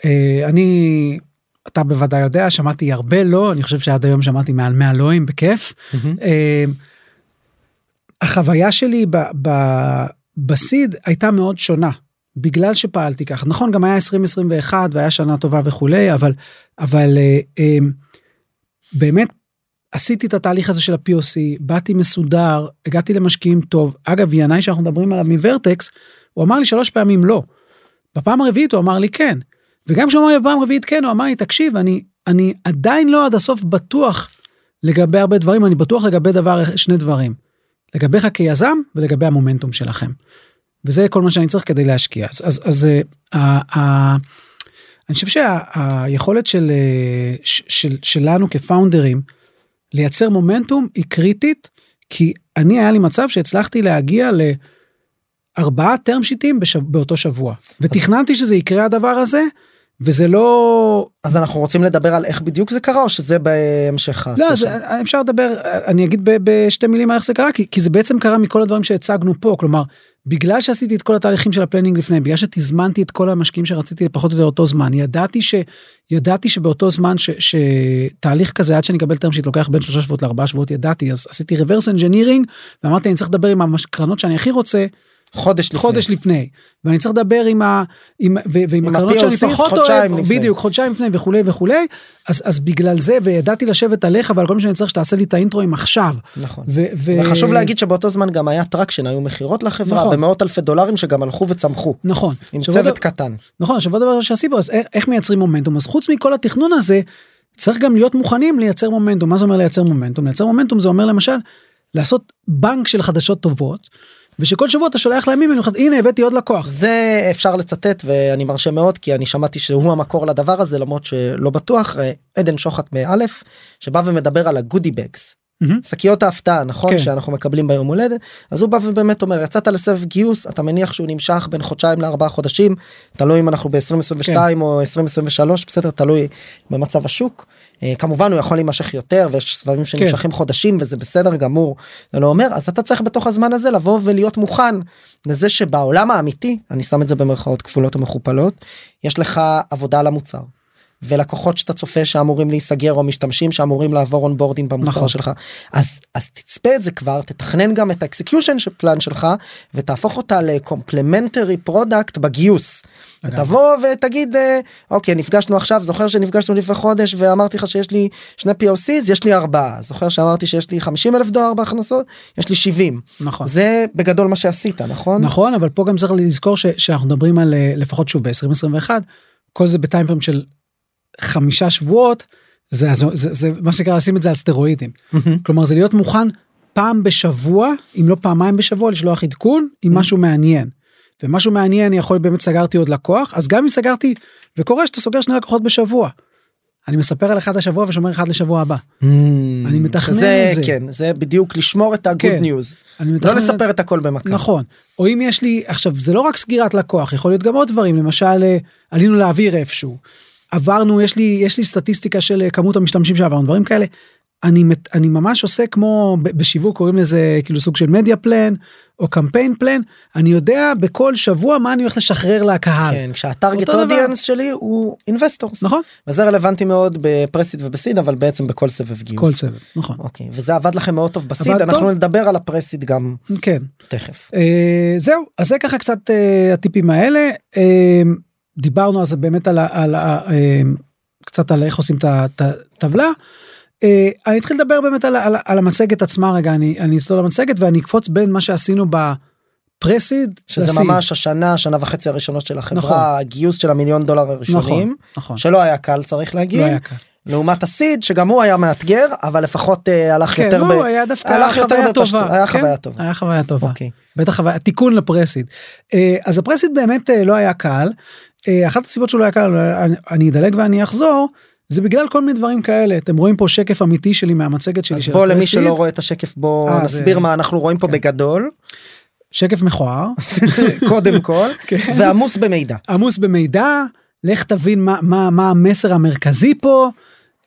אה, אני אתה בוודאי יודע שמעתי הרבה לא אני חושב שעד היום שמעתי מעל 100 לואים בכיף. אה, החוויה שלי ב, ב, בסיד הייתה מאוד שונה בגלל שפעלתי כך נכון גם היה 2021 והיה שנה טובה וכולי אבל אבל אה, אה, באמת עשיתי את התהליך הזה של ה-POC באתי מסודר הגעתי למשקיעים טוב אגב ינאי שאנחנו מדברים עליו מוורטקס הוא אמר לי שלוש פעמים לא. בפעם הרביעית הוא אמר לי כן וגם כשהוא אמר לי בפעם הרביעית כן הוא אמר לי תקשיב אני אני עדיין לא עד הסוף בטוח לגבי הרבה דברים אני בטוח לגבי דבר שני דברים. לגביך כיזם ולגבי המומנטום שלכם. וזה כל מה שאני צריך כדי להשקיע. אז אז אז אה, ה- ה- אני חושב שהיכולת של, אה, של שלנו כפאונדרים לייצר מומנטום היא קריטית כי אני היה לי מצב שהצלחתי להגיע לארבעה term שיטים בשב, באותו שבוע. ותכננתי שזה יקרה הדבר הזה וזה לא אז אנחנו רוצים לדבר על איך בדיוק זה קרה או שזה בהמשך לא? זה, אפשר לדבר, אני אגיד בשתי מילים על איך זה קרה, כי, כי זה בעצם קרה מכל הדברים שהצגנו פה, כלומר, בגלל שעשיתי את כל התהליכים של ה planning לפני, בגלל שתזמנתי את כל המשקיעים שרציתי לפחות או יותר אותו זמן, ידעתי ש... ידעתי שבאותו זמן ש... שתהליך כזה עד שאני אקבל term sheet לוקח בין שלושה שבועות לארבעה שבועות, ידעתי, אז עשיתי reverse engineering, ואמרתי אני צריך לדבר עם הקרנות שאני הכי רוצה, חודש לפני. חודש לפני ואני צריך לדבר עם ה... עם, ו, ועם עם הקרנות שאני פחות חודשיים אוהב, לפני. בדיוק חודשיים לפני וכולי וכולי אז אז בגלל זה וידעתי לשבת עליך ועל כל מה שאני צריך שתעשה לי את האינטרואים עכשיו. נכון. ו, ו... וחשוב להגיד שבאותו זמן גם היה traction היו מכירות לחברה נכון. במאות אלפי דולרים שגם הלכו וצמחו נכון. עם צוות עוד- קטן. נכון עכשיו עוד דבר שעשיתי אז איך, איך מייצרים מומנטום אז חוץ מכל התכנון הזה צריך גם להיות מוכנים לייצר מומנטום מה זה אומר לייצר מומנטום לייצר מומנטום זה אומר למשל לעשות בנק של חדשות טובות. ושכל שבוע אתה שולח להם אימייל הנה הבאתי עוד לקוח זה אפשר לצטט ואני מרשה מאוד כי אני שמעתי שהוא המקור לדבר הזה למרות שלא בטוח אה, עדן שוחט מאלף שבא ומדבר על הגודי בגס. שקיות ההפתעה נכון כן. שאנחנו מקבלים ביום הולדת אז הוא בא ובאמת אומר יצאת לסבב גיוס אתה מניח שהוא נמשך בין חודשיים לארבעה חודשים תלוי אם אנחנו ב-2022 כן. או 2023 בסדר תלוי במצב השוק כמובן הוא יכול להימשך יותר ויש סבבים שנמשכים חודשים וזה בסדר גמור זה לא אומר אז אתה צריך בתוך הזמן הזה לבוא ולהיות מוכן לזה שבעולם האמיתי אני שם את זה במרכאות כפולות ומכופלות יש לך עבודה על המוצר. ולקוחות שאתה צופה שאמורים להיסגר או משתמשים שאמורים לעבור onboarding במוצר נכון. שלך אז אז תצפה את זה כבר תתכנן גם את ה execution של plan שלך ותהפוך אותה ל complementary product בגיוס. תבוא ותגיד אה, אוקיי נפגשנו עכשיו זוכר שנפגשנו לפני חודש ואמרתי לך שיש לי שני POCs יש לי ארבעה זוכר שאמרתי שיש לי 50 אלף דולר בהכנסות יש לי 70 נכון. זה בגדול מה שעשית נכון נכון אבל פה גם צריך לזכור ש, שאנחנו מדברים על אה, לפחות שוב ב-2021 כל זה בטיימפרם של חמישה שבועות זה, זה, זה, זה מה שנקרא לשים את זה על סטרואידים מהמם. כלומר זה להיות מוכן פעם בשבוע אם לא פעמיים בשבוע לשלוח עדכון עם משהו מעניין. ומשהו מעניין יכול באמת סגרתי עוד לקוח אז גם אם סגרתי וקורה שאתה סוגר שני לקוחות בשבוע. אני מספר על אחד השבוע ושומר אחד לשבוע הבא. אני מתכנן שזה, את זה. כן זה בדיוק לשמור את הגוד כן. ניוז אני לא את לספר זה. את הכל במכה. נכון או אם יש לי עכשיו זה לא רק סגירת לקוח יכול להיות גם עוד דברים למשל אה, עלינו לאוויר איפשהו עברנו יש לי יש לי סטטיסטיקה של אה, כמות המשתמשים שעברנו דברים כאלה. אני אני ממש עושה כמו בשיווק קוראים לזה כאילו סוג של media plan או campaign plan אני יודע בכל שבוע מה אני הולך לשחרר לקהל כן, כשה target. audience שלי הוא investors. נכון וזה רלוונטי מאוד ב pre-seed וב seed אבל בעצם בכל סבב גיוס. כל סבב נכון אוקיי וזה עבד לכם מאוד טוב ב seed אנחנו טוב. נדבר על הפרסיד גם כן תכף. אה, זהו אז זה ככה קצת אה, הטיפים האלה אה, דיברנו אז באמת על, על ה- אה, קצת על איך עושים את הטבלה. אה, אני אתחיל לדבר באמת על, על, על המצגת עצמה רגע אני אני אצלול למצגת ואני אקפוץ בין מה שעשינו בפרסיד שזה לסיד. ממש השנה שנה וחצי הראשונות של החברה נכון. הגיוס של המיליון דולר הראשונים נכון נכון שלא היה קל צריך להגיד לא היה קל. לעומת הסיד שגם הוא היה מאתגר אבל לפחות אה, הלך כן, יותר ב... לא, היה דווקא הלך יותר בפשטות, היה כן? חוויה טובה. היה חוויה טובה אוקיי. בטח חוויה תיקון לפרסיד אה, אז הפרסיד באמת אה, לא היה קל אה, אחת הסיבות שהוא לא היה קל אני- אני אדלג ואני אחזור זה בגלל כל מיני דברים כאלה אתם רואים פה שקף אמיתי שלי מהמצגת שלי אז של בוא למי. שלא רואה את השקף בוא אה, נסביר זה- מה אנחנו רואים פה כן. בגדול שקף מכוער קודם כל כן. ועמוס במידע. עמוס במידע לך תבין מה מה מה המסר המרכזי פה.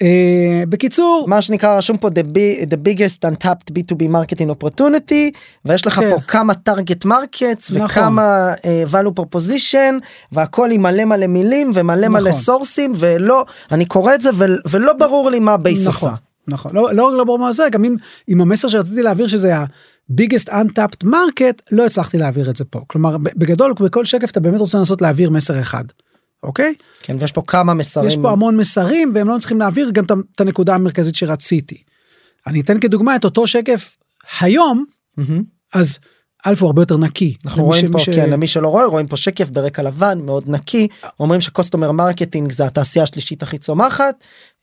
אה, בקיצור מה שנקרא רשום פה the, big, the biggest untapped b2b marketing opportunity ויש לך כן. פה כמה target markets נכון. וכמה uh, value proposition והכל עם מלא מלא מילים ומלא מלא נכון. סורסים ולא אני קורא את זה ו, ולא ברור לי מה Base נכון עושה. נכון לא לא לא ברור מה זה גם אם עם המסר שרציתי להעביר שזה ה-biggest untapped market לא הצלחתי להעביר את זה פה כלומר בגדול בכל שקף אתה באמת רוצה לנסות להעביר מסר אחד. אוקיי כן ויש פה כמה מסרים. יש פה המון מסרים והם לא צריכים להעביר גם את הנקודה המרכזית שרציתי. אני אתן כדוגמה את אותו שקף היום מהמם. אז א' הוא הרבה יותר נקי. אנחנו רואים פה ש- כן למי שלא רואה רואים פה שקף ברקע לבן מאוד נקי אומרים ש customer marketing זה התעשייה השלישית הכי צומחת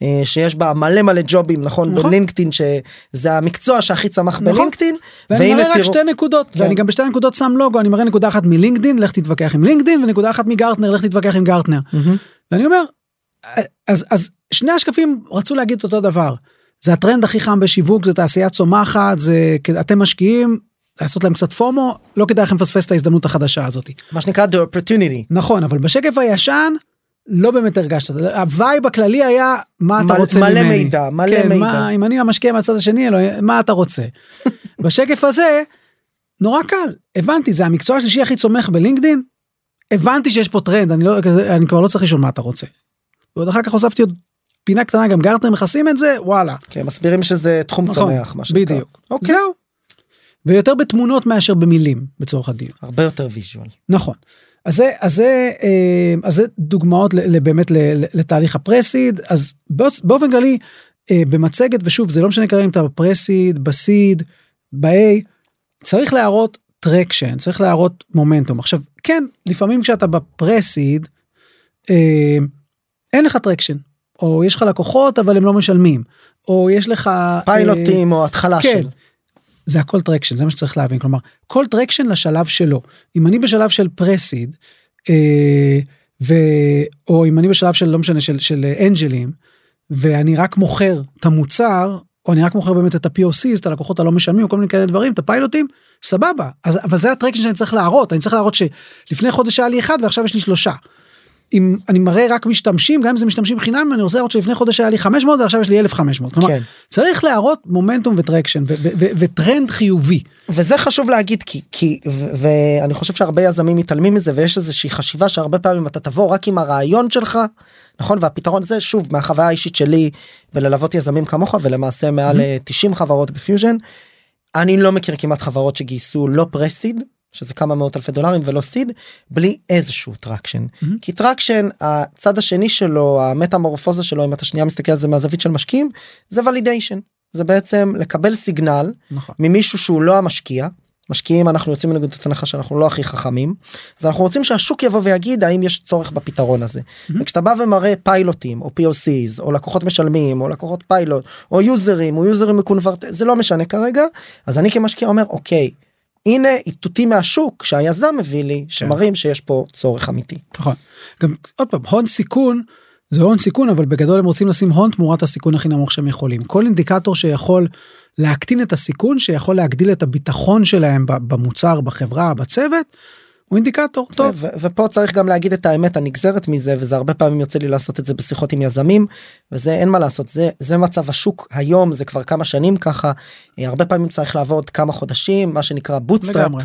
אה, שיש בה מלא מלא ג'ובים נכון נכון. ב LinkedIn שזה המקצוע שהכי צמח נכון. ב LinkedIn ואני מראה רק תראו- שתי נקודות כן. ואני גם בשתי נקודות שם לוגו אני מראה נקודה אחת מ LinkedIn לך תתווכח עם LinkedIn ונקודה אחת מ Gartner לך תתווכח עם Gartner. מהמם. ואני אומר אז אז שני השקפים רצו להגיד אותו דבר זה הטרנד הכי חם בשיווק זה תעשייה צומחת זה אתם משקיעים לעשות להם קצת פומו לא כדאי לכם לפספס את ההזדמנות החדשה הזאת מה שנקרא the opportunity נכון אבל בשקף הישן לא באמת הרגשת הווייב הכללי היה מה אתה מל- רוצה מלא ממני מידע, מלא כן, מידע. מה, אם אני המשקיע מהצד השני אלוהים, מה אתה רוצה בשקף הזה נורא קל הבנתי זה המקצוע השלישי הכי צומח בלינקדין. הבנתי שיש פה טרנד אני לא אני כבר לא צריך לשאול מה אתה רוצה. ועוד אחר כך הוספתי עוד פינה קטנה גם Gartner מכסים את זה וואלה. כן, מסבירים שזה תחום נכון, צומח, מה שנקרא. בדיוק. אוקיי. זהו. ויותר בתמונות מאשר במילים בצורך הדיון. הרבה יותר visual. נכון. אז זה אז זה אה, אז זה דוגמאות באמת לתהליך ה pre-seed אז באופ- באופן כללי אה, במצגת ושוב זה לא משנה כרגע אם אתה ב pre-seed ב seed ב-A צריך להראות traction צריך להראות מומנטום עכשיו כן לפעמים כשאתה ב pre-seed אה, אין לך traction או יש לך לקוחות אבל הם לא משלמים או יש לך אה, פיילוטים או התחלה כן. של. זה הכל traction זה מה שצריך להבין. כלומר כל traction לשלב שלו. אם אני בשלב של pre-seed אה, ו... או אם אני בשלב של לא משנה של, של אנג'לים ואני רק מוכר את המוצר או אני רק מוכר באמת את ה-POCs את הלקוחות הלא משלמים כל מיני כאלה דברים את הפיילוטים סבבה. אז אבל זה ה traction שאני צריך להראות. אני צריך להראות שלפני חודש היה לי אחד ועכשיו יש לי שלושה. אם אני מראה רק משתמשים גם אם זה משתמשים חינם אני רוצה להראות שלפני חודש היה לי 500 ועכשיו יש לי 1500 כלומר כן. צריך להראות מומנטום ו traction וטרנד חיובי. וזה חשוב להגיד כי כי ואני חושב שהרבה יזמים מתעלמים מזה ויש איזושהי חשיבה שהרבה פעמים אתה תבוא רק עם הרעיון שלך נכון והפתרון זה שוב מהחוויה האישית שלי בללוות יזמים כמוך ולמעשה מעל אה, 90 חברות בפיוז'ן. אני לא מכיר כמעט חברות שגייסו לא pre-seed שזה כמה מאות אלפי דולרים ולא seed בלי איזשהו traction Mhm. כי traction הצד השני שלו המטמורפוזה שלו אם אתה שנייה מסתכל על זה מהזווית של משקיעים זה validation זה בעצם לקבל signal נכון. ממישהו שהוא לא המשקיע. משקיעים אנחנו יוצאים מנקודת הנחה שאנחנו לא הכי חכמים אז אנחנו רוצים שהשוק יבוא ויגיד האם יש צורך בפתרון הזה Mhm. וכשאתה בא ומראה פיילוטים או POCs או לקוחות משלמים או לקוחות פיילוט או יוזרים או יוזרים מקונברט זה לא משנה כרגע אז אני כמשקיע אומר אוקיי הנה איתותים מהשוק שהיזם מביא לי שמראים שיש פה צורך אמיתי. נכון. גם עוד פעם הון סיכון זה הון סיכון אבל בגדול הם רוצים לשים הון תמורת הסיכון הכי נמוך שהם יכולים כל אינדיקטור שיכול להקטין את הסיכון שיכול להגדיל את הביטחון שלהם במוצר בחברה בצוות. הוא אינדיקטור טוב. ו- ופה צריך גם להגיד את האמת הנגזרת מזה וזה הרבה פעמים יוצא לי לעשות את זה בשיחות עם יזמים וזה אין מה לעשות זה זה מצב השוק היום זה כבר כמה שנים ככה אה, הרבה פעמים צריך לעבוד כמה חודשים מה שנקרא bootstrap לגמרי.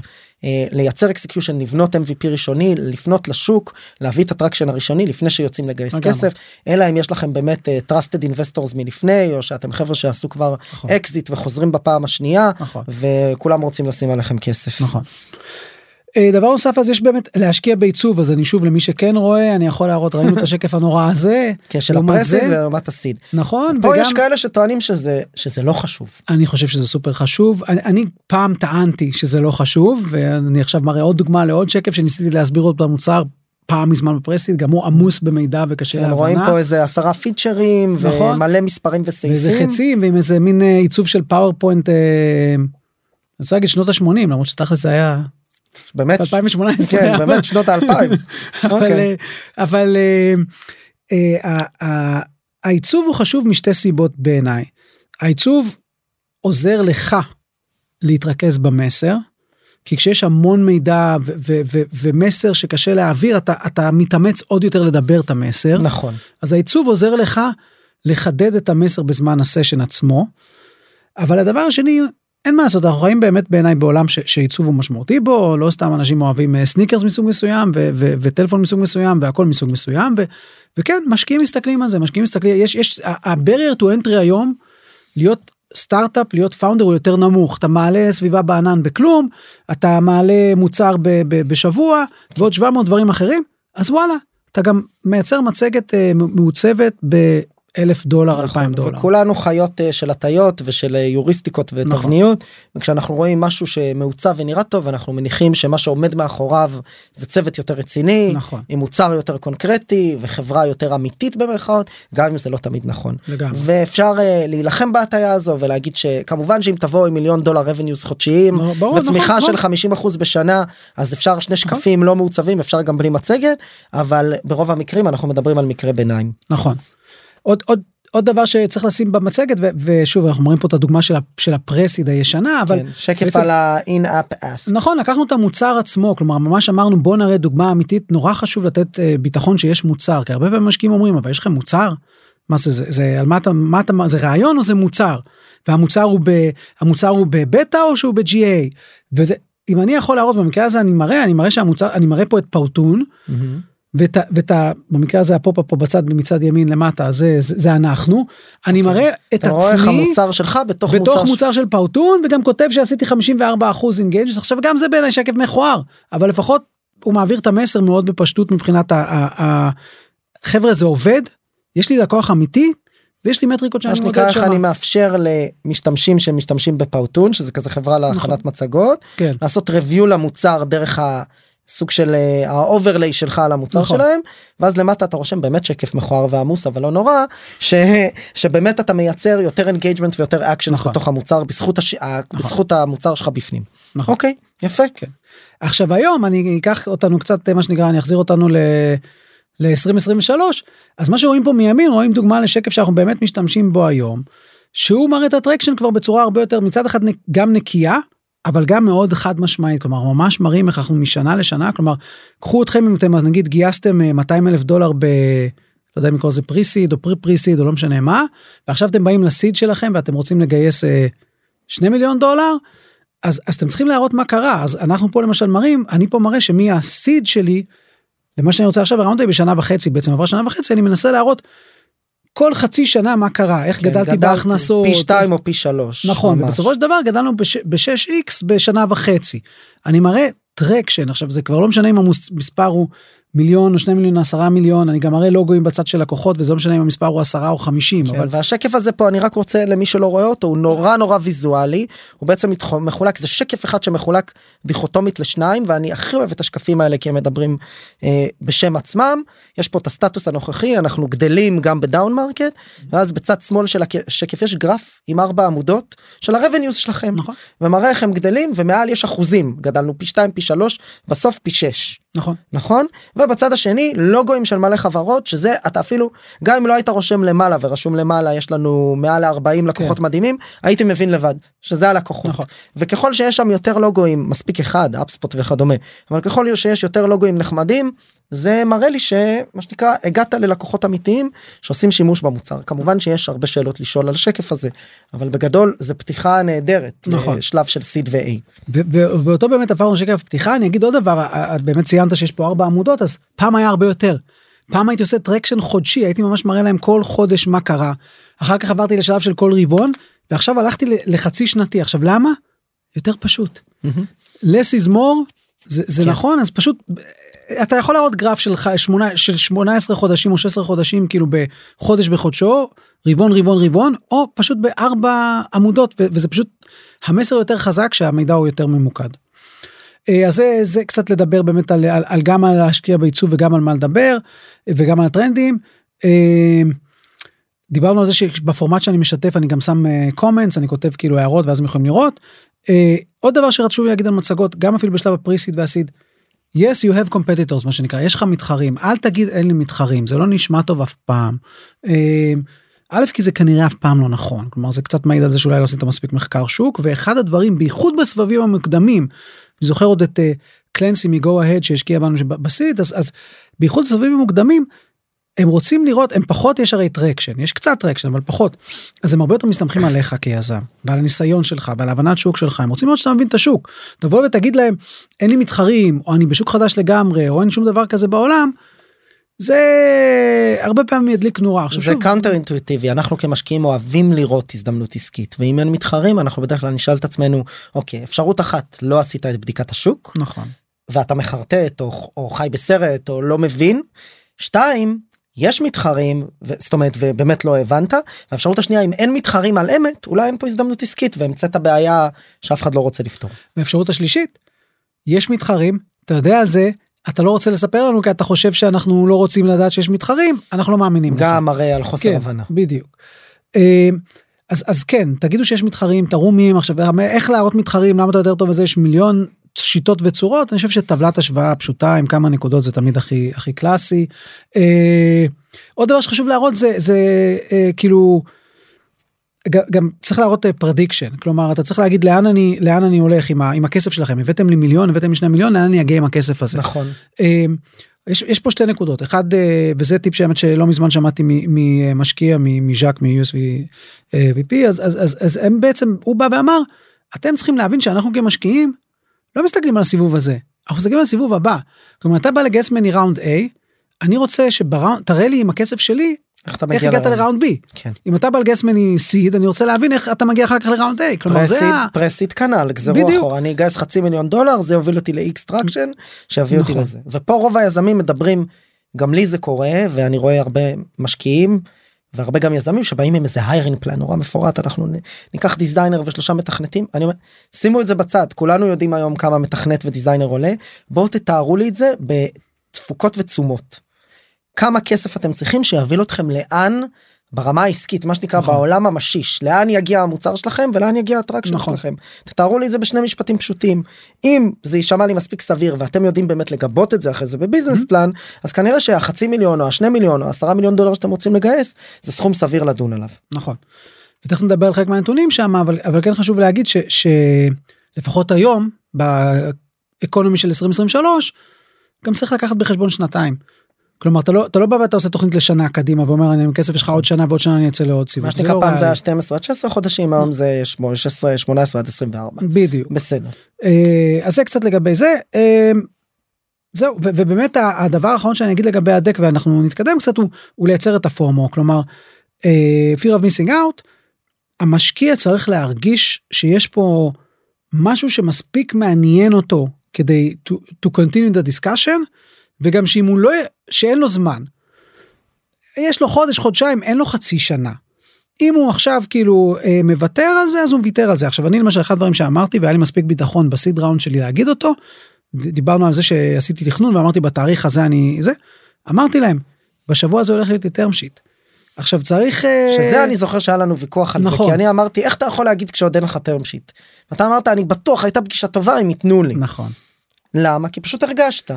לייצר execution לבנות MVP ראשוני לפנות לשוק להביא את ה traction הראשוני לפני שיוצאים לגייס לגמרי. כסף אלא אם יש לכם באמת אה, trusted investors מלפני או שאתם חבר'ה שעשו כבר נכון. אקזיט וחוזרים בפעם השנייה נכון. וכולם רוצים לשים עליכם כסף. נכון. אה, דבר נוסף אז יש באמת להשקיע בעיצוב אז אני שוב למי שכן רואה אני יכול להראות ראינו את השקף הנורא הזה כן, של ה pre-seed ולעומת ה seed. נכון פה וגם יש כאלה שטוענים שזה שזה לא חשוב. אני חושב שזה סופר חשוב אני, אני פעם טענתי שזה לא חשוב ואני עכשיו מראה עוד דוגמה לעוד שקף שניסיתי להסביר עוד במוצר פעם מזמן ב pre-seed גם הוא עמוס במידע וקשה הם רואים להבנה פה איזה עשרה פיצ'רים נכון. ומלא מספרים וסעיפים. ואיזה חצים ועם איזה מין אה, עיצוב של PowerPoint אה, אני רוצה להגיד שנות ה-80 למרות שתכל'ס זה היה באמת. 2018 כן, באמת שנות האלפיים. אבל אוקיי. אה, אבל אה, אה, העיצוב הוא חשוב משתי סיבות בעיניי. העיצוב עוזר לך להתרכז במסר. כי כשיש המון מידע ו- ו- ו- ומסר שקשה להעביר אתה אתה מתאמץ עוד יותר לדבר את המסר נכון. אז העיצוב עוזר לך לחדד את המסר בזמן הסשן עצמו. אבל הדבר השני אין מה לעשות אנחנו חיים באמת בעיניי בעולם שעיצוב הוא משמעותי בו לא סתם אנשים אוהבים אה, סניקרס מסוג מסוים וטלפון מסוג מסוים והכל מסוג מסוים וכן משקיעים מסתכלים על זה משקיעים מסתכלים יש יש ה-barrier to entry היום להיות סטארט-אפ להיות founder הוא יותר נמוך. אתה מעלה סביבה בענן בכלום אתה מעלה מוצר ב- ב- בשבוע ועוד 700 דברים אחרים אז וואלה אתה גם מייצר מצגת אה, מעוצבת באלף דולר אלפיים דולר. נכון, וכולנו חיות אה, של הטיות ושל אה, יוריסטיקות נכון. ותבניות וכשאנחנו רואים משהו שמעוצב ונראה טוב אנחנו מניחים שמה שעומד מאחוריו זה צוות יותר רציני נכון עם מוצר יותר קונקרטי וחברה יותר אמיתית במרכאות גם אם זה לא תמיד נכון לגמרי. ואפשר אה, להילחם בהטיה הזו ולהגיד שכמובן שאם תבוא עם מיליון דולר רבניוס חודשיים לא, ברור, וצמיחה נכון, של נכון. 50 אחוז בשנה אז אפשר שני שקפים לא מעוצבים אפשר גם בלי מצגת אבל ברוב המקרים אנחנו מדברים על מקרה ביניים. נכון. עוד עוד עוד דבר שצריך לשים במצגת ו- ושוב אנחנו מראים פה את הדוגמה של, של הפרסיד הישנה אבל כן, שקף בעצם- על ה-in-app ask. נכון לקחנו את המוצר עצמו כלומר ממש אמרנו בוא נראה דוגמה אמיתית נורא חשוב לתת אה, ביטחון שיש מוצר כי הרבה פעמים משקיעים אומרים אבל יש לכם מוצר. מה זה זה, זה על מה אתה מה אתה זה רעיון או זה מוצר והמוצר הוא ב, המוצר הוא בבטא או שהוא ב-GA וזה אם אני יכול להראות במקרה הזה אני מראה אני מראה שהמוצר אני מראה פה את Powtoon ואת, ה- ואת ה, במקרה הזה הפופ פה בצד מצד ימין למטה זה זה, זה אנחנו אני מראה את אוקיי. אתה רואה איך עצמי המוצר שלך בתוך בתוך מוצר, מוצר של Powtoon וגם כותב שעשיתי 54 אחוז engage עכשיו גם זה בעיניי שקף מכוער אבל לפחות הוא מעביר את המסר מאוד בפשטות מבחינת ה... חבר'ה זה עובד יש לי לקוח אמיתי ויש לי מטריקות מה שאני שנקרא מודד איך אני שם. מאפשר למשתמשים שמשתמשים ב Powtoon שזה כזה חברה להכנת מצגות כן. לעשות review למוצר דרך הסוג של אה, ה overlay שלך על המוצר נכון. שלהם ואז למטה אתה רושם באמת שקף מכוער ועמוס אבל לא נורא ש... שבאמת אתה מייצר יותר engagement ויותר actions נכון. בתוך המוצר בזכות הש... בזכות המוצר שלך בפנים. נכון. אוקיי יפה. כן. עכשיו היום אני אקח אותנו קצת מה שנקרא אני אחזיר אותנו ל... ל-2023 אז מה שרואים פה מימין רואים דוגמה לשקף שאנחנו באמת משתמשים בו היום שהוא מראה את הטרקשן כבר בצורה הרבה יותר מצד אחד גם נקייה אבל גם מאוד חד משמעית כלומר ממש מראים איך אנחנו משנה לשנה כלומר קחו אתכם אם אתם נגיד גייסתם אה, 200 אלף דולר ב... לא יודע אם לקרוא לזה פרי סיד או פרי פרי סיד או לא משנה מה ועכשיו אתם באים לסיד שלכם ואתם רוצים לגייס אה, 2 מיליון דולר אז, אז אתם צריכים להראות מה קרה. אז אנחנו פה למשל מראים אני פה מראה שמהסיד שלי למה שאני רוצה עכשיו הרעיון בשנה וחצי בעצם עברה שנה וחצי אני מנסה להראות כל חצי שנה מה קרה? איך כן, גדלתי גדלת בהכנסות? פי 2 או פי 3. נכון ובסופו של דבר גדלנו ב-6x בשנה וחצי. אני מראה traction עכשיו זה כבר לא משנה אם המספר הוא מיליון או שני מיליון עשרה מיליון אני גם מראה לוגוים בצד של לקוחות וזה לא משנה אם המספר הוא עשרה או חמישים כן, אבל והשקף הזה פה אני רק רוצה למי שלא רואה אותו הוא נורא נורא ויזואלי. הוא בעצם מחולק זה שקף אחד שמחולק דיכוטומית לשניים ואני הכי אוהב את השקפים האלה כי הם מדברים אה, בשם עצמם. יש פה את הסטטוס הנוכחי אנחנו גדלים גם ב down market ואז בצד שמאל של השקף יש גרף עם ארבע עמודות של ה revenues שלכם נכון. ומראה איך הם גדלים ומעל יש אחוזים. גדלנו פי 2 פי 3 בסוף פי 6 נכון נכון ובצד השני לוגוים של מלא חברות שזה אתה אפילו גם אם לא היית רושם למעלה ורשום למעלה יש לנו מעל 40 לקוחות כן. מדהימים הייתי מבין לבד שזה הלקוחות נכון. וככל שיש שם יותר לוגוים מספיק אחד אפספוט וכדומה אבל ככל שיש יותר לוגוים נחמדים זה מראה לי שמה שנקרא הגעת ללקוחות אמיתיים שעושים שימוש במוצר כמובן שיש הרבה שאלות לשאול על השקף הזה אבל בגדול זה פתיחה נהדרת נכון. לשלב של סיד ו-A. ו- ו- ואותו באמת עברנו שקף פתיחה אני אגיד עוד דבר את באמת ציינת שיש פה ארבע עמודות אז פעם היה הרבה יותר. פעם הייתי עושה traction חודשי הייתי ממש מראה להם כל חודש מה קרה אחר כך עברתי לשלב של כל רבעון ועכשיו הלכתי לחצי שנתי עכשיו למה? יותר פשוט. less is more זה, זה כן. נכון אז פשוט אתה יכול להראות גרף של, שמונה, של 18 חודשים או 16 חודשים כאילו בחודש בחודשו רבעון רבעון רבעון או פשוט בארבע עמודות ו- וזה פשוט המסר יותר חזק שהמידע הוא יותר ממוקד. אה, אז זה, זה קצת לדבר באמת על, על, על גם על להשקיע בעיצוב וגם על מה לדבר אה, וגם על הטרנדים. אה, דיברנו על זה שבפורמט שאני משתף אני גם שם קומנטס אני כותב כאילו הערות ואז הם יכולים לראות. עוד דבר שרצו להגיד על מצגות גם אפילו בשלב הפריסיד והסיד. Yes you have competitors מה שנקרא יש לך מתחרים אל תגיד אין לי מתחרים זה לא נשמע טוב אף פעם. אה, א' כי זה כנראה אף פעם לא נכון כלומר זה קצת מעיד על זה שאולי לא עשית מספיק מחקר שוק ואחד הדברים בייחוד בסבבים המוקדמים. אני זוכר עוד את קלנסי מ-Go Ahead שהשקיע בנו בסיד אז, אז בייחוד בסבבים המוקדמים הם רוצים לראות הם פחות יש הרי traction יש קצת traction אבל פחות. אז הם הרבה יותר מסתמכים עליך כיזם ועל הניסיון שלך ועל הבנת שוק שלך. הם רוצים לראות שאתה מבין את השוק. תבוא ותגיד להם אין לי מתחרים או אני בשוק חדש לגמרי או אין שום דבר כזה בעולם. זה הרבה פעמים ידליק נורה. עכשיו זה שוב, counter אינטואיטיבי אנחנו כמשקיעים אוהבים לראות הזדמנות עסקית ואם אין מתחרים אנחנו בדרך כלל נשאל את עצמנו אוקיי אפשרות אחת לא עשית את בדיקת השוק נכון. ואתה מחרטט או, או חי בסרט או לא מבין. שתיים יש מתחרים ו- זאת אומרת ובאמת לא הבנת האפשרות השנייה אם אין מתחרים על אמת אולי אין פה הזדמנות עסקית והמצאת בעיה שאף אחד לא רוצה לפתור. והאפשרות השלישית יש מתחרים אתה יודע על זה אתה לא רוצה לספר לנו כי אתה חושב שאנחנו לא רוצים לדעת שיש מתחרים אנחנו לא מאמינים לך. גם מראה על חוסר כן, הבנה. בדיוק. אה, אז אז כן תגידו שיש מתחרים תראו מי הם עכשיו איך להראות מתחרים למה אתה יותר טוב בזה יש מיליון שיטות וצורות אני חושב שטבלת השוואה פשוטה עם כמה נקודות זה תמיד הכי הכי קלאסי. אה, עוד דבר שחשוב להראות זה זה אה, כאילו. ג- גם צריך להראות prediction כלומר אתה צריך להגיד לאן אני לאן אני הולך עם, ה, עם הכסף שלכם הבאתם לי מיליון הבאתם לי שני מיליון לאן אני אגיע עם הכסף הזה. נכון. אה, יש, יש פה שתי נקודות אחד אה, וזה טיפ באמת שלא מזמן שמעתי ממשקיע מז'אק מ-USV אה, אז, אז, אז, אז הם בעצם הוא בא ואמר אתם צריכים להבין שאנחנו כמשקיעים לא מסתכלים על הסיבוב הזה, אנחנו מסתכלים על הסיבוב הבא. כלומר, אתה בא לגייס ממני round A, אני רוצה שב round, תראה לי עם הכסף שלי, איך אתה איך הגעת ל round B. כן. אם אתה בא לגייס ממני סיד, אני רוצה להבין איך אתה מגיע אחר כך ל round A. כלומר, זה ה... pre-seed כנ"ל, גזרו. אחורה, אני אגייס חצי מיליון דולר, זה יוביל אותי ל X traction, שיביא אותי נכון. לזה. ופה רוב היזמים מדברים, גם לי זה קורה, ואני רואה הרבה משקיעים, והרבה גם יזמים שבאים עם איזה hiring plan נורא מפורט, אנחנו ניקח דיזיינר ושלושה מתכנתים, אני אומר, שימו את זה בצד, כולנו יודעים היום כמה מתכנת ודיזיינר עולה, בואו תתארו לי את זה בתפוקות ותשומות. כמה כסף אתם צריכים שיוביל אתכם לאן ברמה העסקית מה שנקרא נכון. בעולם המעשי לאן יגיע המוצר שלכם ולאן יגיע ה traction נכון. שלכם. תתארו לי את זה בשני משפטים פשוטים אם זה יישמע לי מספיק סביר ואתם יודעים באמת לגבות את זה אחרי זה ב business plan אז כנראה שהחצי מיליון או השני מיליון או עשרה מיליון דולר שאתם רוצים לגייס זה סכום סביר לדון עליו. נכון. ותכף נדבר על חלק מהנתונים שם, אבל, אבל כן חשוב להגיד ש, שלפחות היום, באקונומי של 2023, גם צריך לקחת בחשבון שנתיים. כלומר, אתה לא, אתה לא בא ואתה עושה תוכנית לשנה קדימה ואומר, אני עם כסף יש לך עוד שנה ועוד שנה אני אצא לעוד סיבוב. מה שנקרא לא פעם זה. היה 12 עד 16 חודשים היום זה 16 18 עד 24 בדיוק. בסדר. אה, אז זה קצת לגבי זה. אה, זהו, ובאמת הדבר האחרון שאני אגיד לגבי הדק ואנחנו נתקדם קצת הוא, הוא לייצר את הפורמו, כלומר, אה, fear of missing out, המשקיע צריך להרגיש שיש פה משהו שמספיק מעניין אותו כדי to, to continue the discussion, וגם שאם הוא לא, שאין לו זמן. יש לו חודש, חודשיים, אין לו חצי שנה. אם הוא עכשיו כאילו אה, מוותר על זה אז הוא מוותר על זה עכשיו אני למשל אחד הדברים שאמרתי והיה לי מספיק ביטחון בסיד ראונד שלי להגיד אותו. דיברנו על זה שעשיתי תכנון ואמרתי בתאריך הזה אני זה אמרתי להם בשבוע הזה הולך להיות לי term sheet. עכשיו צריך אה, שזה אני זוכר שהיה לנו ויכוח על זה נכון. כי אני אמרתי איך אתה יכול להגיד כשעוד אין לך term sheet. אתה אמרת אני בטוח הייתה פגישה טובה אם ייתנו לי. נכון למה? כי פשוט הרגשת.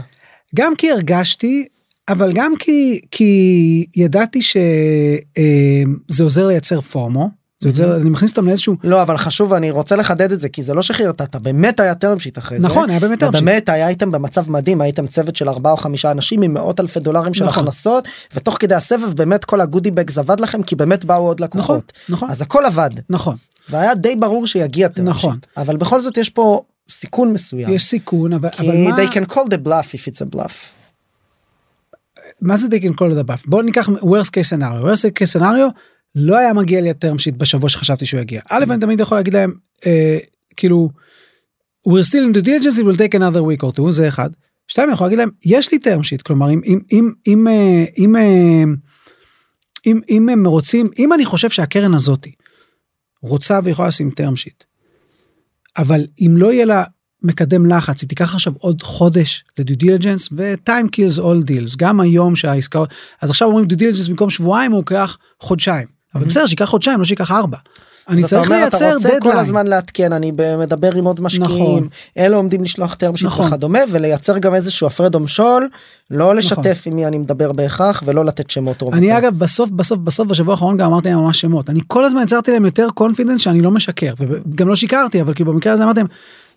גם כי הרגשתי אבל גם כי כי ידעתי שזה עוזר לייצר פורמו זה עוזר אני מכניס אותם לאיזשהו לא אבל חשוב אני רוצה לחדד את זה כי זה לא שחררת באמת היה term sheet אחרי זה. נכון היה באמת term sheet. באמת היה הייתם במצב מדהים הייתם צוות של ארבעה או חמישה אנשים עם מאות אלפי דולרים של נכון. הכנסות ותוך כדי הסבב באמת כל הגודי בגס עבד לכם כי באמת באו עוד נכון לקוחות. נכון אז הכל עבד נכון והיה די ברור שיגיע term נכון. sheet אבל בכל זאת יש פה סיכון מסוים. יש סיכון אבל כי אבל מה they can call the bluff if it's a bluff. מה זה they can call it a buff? בוא ניקח worst case scenario worst case scenario לא היה מגיע לי ה term sheet בשבוע שחשבתי שהוא יגיע. א' אני תמיד יכול להגיד להם אה, כאילו we're still in the diligence it will take another week or two זה אחד. שתיים אני יכול להגיד להם יש לי term sheet כלומר אם אם אם אם אה, אם אה, אם אם הם רוצים אם אני חושב שהקרן הזאתי רוצה ויכולה לשים term sheet. אבל אם לא יהיה לה מקדם לחץ היא תיקח עכשיו עוד חודש ל due diligence ו-time kills all deals. גם היום שהעסקאות אז עכשיו אומרים due diligence במקום שבועיים הוא לוקח חודשיים. אבל בסדר שיקח חודשיים לא שיקח ארבע. אני אתה צריך אומר, אתה לייצר רוצה כל דדליין. הזמן לעדכן אני מדבר עם עוד משקיעים נכון. אלה עומדים לשלוח term sheet נכון. וכדומה ולייצר גם איזשהו הפרד ומשול לא לשתף עם מי אני מדבר בהכרח ולא לתת שמות רוב אני. אגב בסוף בסוף בסוף בשבוע האחרון גם אמרתי להם ממש שמות אני כל הזמן יצרתי להם יותר confidence שאני לא משקר וגם לא שיקרתי אבל כאילו במקרה הזה אמרתי להם.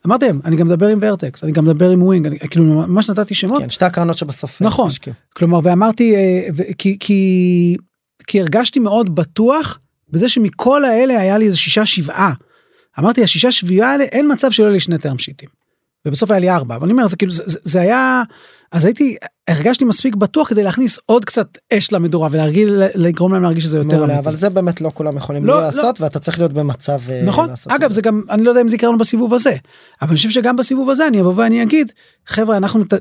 אמרתי להם אני גם מדבר עם ורטקס אני גם מדבר עם ווינג אני כאילו ממש נתתי שמות כן, שתי הקרנות שבסוף אה, נכון. השקיעו. כלומר ואמרתי אה, ו- כי כי כי הרגשתי מאוד בטוח בזה שמכל האלה היה לי איזה שישה שבעה. אמרתי השישה שבעה האלה אין מצב שלא יהיו לי שני טרם שיטים. ובסוף היה לי ארבע אבל אני אומר זה כאילו זה, זה, זה היה אז הייתי הרגשתי מספיק בטוח כדי להכניס עוד קצת אש למדורה ולהרגיל לגרום להם להרגיש שזה יותר מעולה, אמיתי. אבל זה באמת לא כולם יכולים לא, לא, לא. לעשות ואתה צריך להיות במצב אה, נכון לעשות אגב את זה גם אני לא יודע אם זה יקרה לנו בסיבוב הזה אבל אני חושב שגם בסיבוב הזה אני אבוא ואני אגיד חבר'ה אנחנו מת...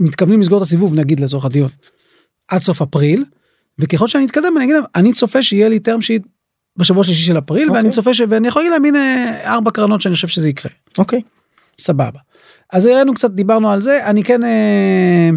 מתכוונים לסגור את הסיבוב נגיד לצורך הדיון עד סוף אפריל וככל שאני אתקדם אני אגיד להם אני צופה שיהיה לי term sheet בשבוע שלישי של אפריל אוקיי. ואני צופה ש... ואני יכול להגיד להם הנה ארבע קרנות שאני חושב שזה יקרה אוקיי סבבה. אז הראינו קצת דיברנו על זה אני כן אה,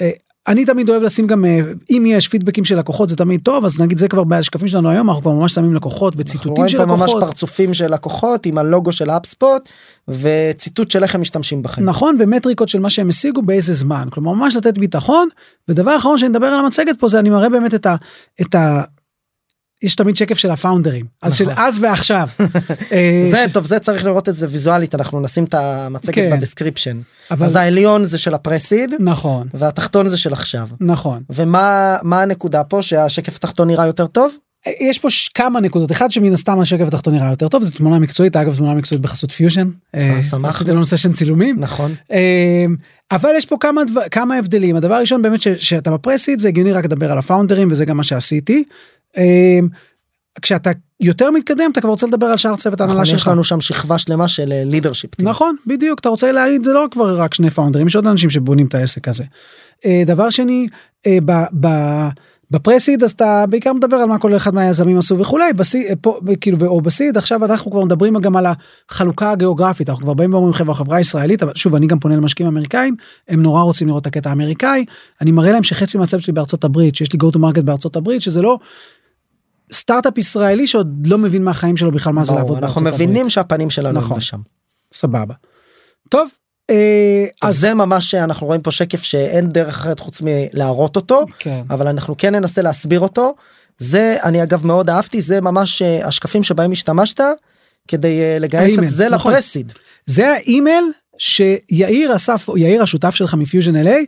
אה, אני תמיד אוהב לשים גם אה, אם יש פידבקים של לקוחות זה תמיד טוב אז נגיד זה כבר בשקפים שלנו היום אנחנו כבר ממש שמים לקוחות וציטוטים של פה ממש לקוחות. פרצופים של לקוחות עם הלוגו של אפספוט וציטוט של איך הם משתמשים בכם. נכון ומטריקות של מה שהם השיגו באיזה זמן כלומר ממש לתת ביטחון ודבר אחרון שאני מדבר על המצגת פה זה אני מראה באמת את ה... את ה... יש תמיד שקף של הפאונדרים אז של נכון. אז ועכשיו. אה, זה טוב זה צריך לראות את זה ויזואלית אנחנו נשים את המצגת כן. ב description. אז העליון זה של ה pre-seed נכון והתחתון זה של עכשיו. נכון ומה מה הנקודה פה שהשקף התחתון נראה יותר טוב? יש פה כמה נקודות אחד שמן הסתם השקף התחתון נראה יותר טוב זה תמונה מקצועית אגב תמונה מקצועית בחסות פיוז'ן. אה, שמחנו. עשיתי לנו סשן צילומים. נכון אבל יש פה כמה דבר כמה הבדלים הדבר הראשון באמת ש, שאתה ב pre-seed זה הגיוני רק לדבר על הפאונדרים וזה גם מה שעשיתי. אמ, כשאתה יותר מתקדם אתה כבר רוצה לדבר על שאר צוות ההנהלה נכון, יש שלך. לנו שם שכבה שלמה של leadership נכון בדיוק אתה רוצה להעיד זה לא כבר רק שני פאונדרים יש עוד אנשים שבונים את העסק הזה. אה, דבר שני אה, בפרסיד אז אתה בעיקר מדבר על מה כל אחד מהיזמים עשו וכולי בסיד פה כאילו או בסיד עכשיו אנחנו כבר מדברים גם על החלוקה הגיאוגרפית אנחנו כבר באים ואומרים חברה חברה ישראלית אבל שוב אני גם פונה למשקיעים אמריקאים הם נורא רוצים לראות את הקטע האמריקאי אני מראה להם שחצי מהצוות שלי בארצות הברית שיש לי go to market בארצות הברית שזה לא. סטארט-אפ ישראלי שעוד לא מבין מהחיים שלו בכלל מה זה לעבוד אנחנו בארצות הברית. מבינים שהפנים שלנו נכון. לשם סבבה. טוב. אה, אז זה ממש אנחנו רואים פה שקף שאין דרך אחרת חוץ מלהראות אותו כן. אבל אנחנו כן ננסה להסביר אותו זה אני אגב מאוד אהבתי זה ממש אה, השקפים שבהם השתמשת כדי אה, לגייס האימייל, את זה נכון. ל pre-seed זה האימייל שיאיר אסף יאיר השותף שלך מפיוז'ן LA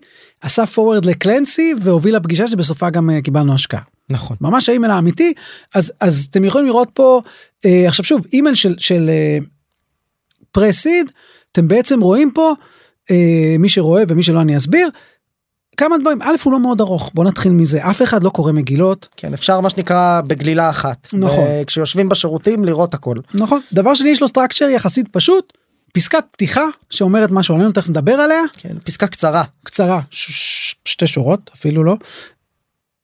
עשה forward לקלנסי והוביל לפגישה שבסופה גם קיבלנו השקעה. נכון. ממש האימייל האמיתי אז אז אתם יכולים לראות פה אה, עכשיו שוב אימייל של של אה, פרסיד אתם בעצם רואים פה אה, מי שרואה ומי שלא אני אסביר. כמה דברים א' הוא לא מאוד ארוך בוא נתחיל מזה אף אחד לא קורא מגילות. כן אפשר מה שנקרא בגלילה אחת. נכון. כשיושבים בשירותים לראות הכל. נכון. דבר שני יש לו סטרקצ'ר יחסית פשוט פסקת פתיחה שאומרת משהו עלינו תכף נדבר עליה. כן פסקה קצרה. קצרה ש- ש- שתי שורות אפילו לא.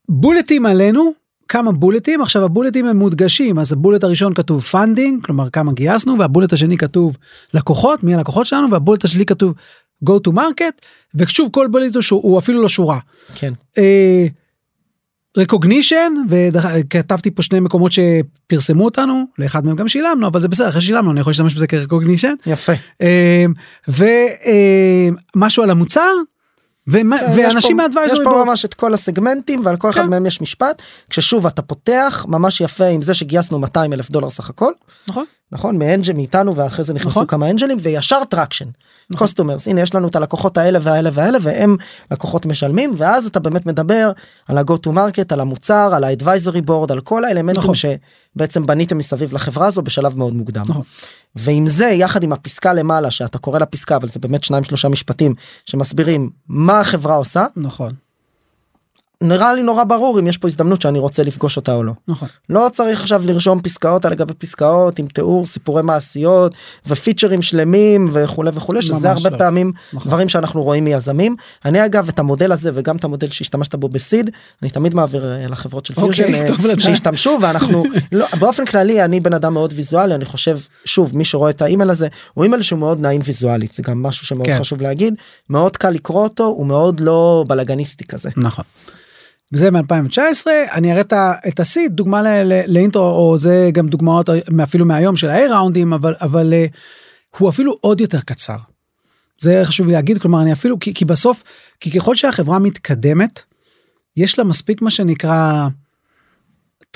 בולטים עלינו כמה בולטים עכשיו הבולטים הם מודגשים אז הבולט הראשון כתוב funding כלומר כמה גייסנו והבולט השני כתוב לקוחות מי הלקוחות שלנו והבולט השני כתוב go to market ושוב כל בולט הוא, הוא אפילו לא שורה. כן. recognition וכתבתי פה שני מקומות שפרסמו אותנו לאחד מהם גם שילמנו אבל זה בסדר אחרי ששילמנו אני יכול להשתמש בזה כ recognition יפה. ומשהו על המוצר ואנשים פה- מה advisory יש פה ממש את כל הסגמנטים ועל כל אחד כן. מהם יש משפט כששוב אתה פותח ממש יפה עם זה שגייסנו 200 אלף דולר סך הכל. נכון נכון מ angel מאיתנו ואחרי זה נכנסו נכון. כמה אנג'לים וישר traction נכון. customers הנה יש לנו את הלקוחות האלה והאלה והאלה והם לקוחות משלמים ואז אתה באמת מדבר על ה-go to market על המוצר על ה-advisory board על כל האלמנטים נכון. שבעצם בניתם מסביב לחברה הזו בשלב מאוד מוקדם. נכון. ועם זה יחד עם הפסקה למעלה שאתה קורא לפסקה אבל זה באמת שניים שלושה משפטים שמסבירים מה החברה עושה נכון נראה לי נורא ברור אם יש פה הזדמנות שאני רוצה לפגוש אותה או לא. נכון לא צריך עכשיו לרשום פסקאות על גבי פסקאות עם תיאור סיפורי מעשיות ופיצ'רים שלמים וכולי וכולי שזה הרבה לא. פעמים נכון. דברים שאנחנו רואים מיזמים. אני אגב את המודל הזה וגם את המודל שהשתמשת בו ב seed אני תמיד מעביר אה, לחברות של אוקיי, פיוז'ן טוב לדעת. שישתמשו ואנחנו לא, באופן כללי אני בן אדם מאוד ויזואלי אני חושב שוב מי שרואה את האימייל הזה הוא אימייל שהוא מאוד נעים ויזואלית זה גם משהו שמאוד כן. חשוב להגיד מאוד קל לקרוא אותו הוא מאוד לא בלאגניסטי כזה. נכון. זה מ-2019 אני אראה את הסיד דוגמה לאינטרו או זה גם דוגמאות אפילו מהיום של ה ראונדים אבל אבל אה, הוא אפילו עוד יותר קצר. זה חשוב להגיד כלומר אני אפילו כי, כי בסוף כי ככל שהחברה מתקדמת יש לה מספיק מה שנקרא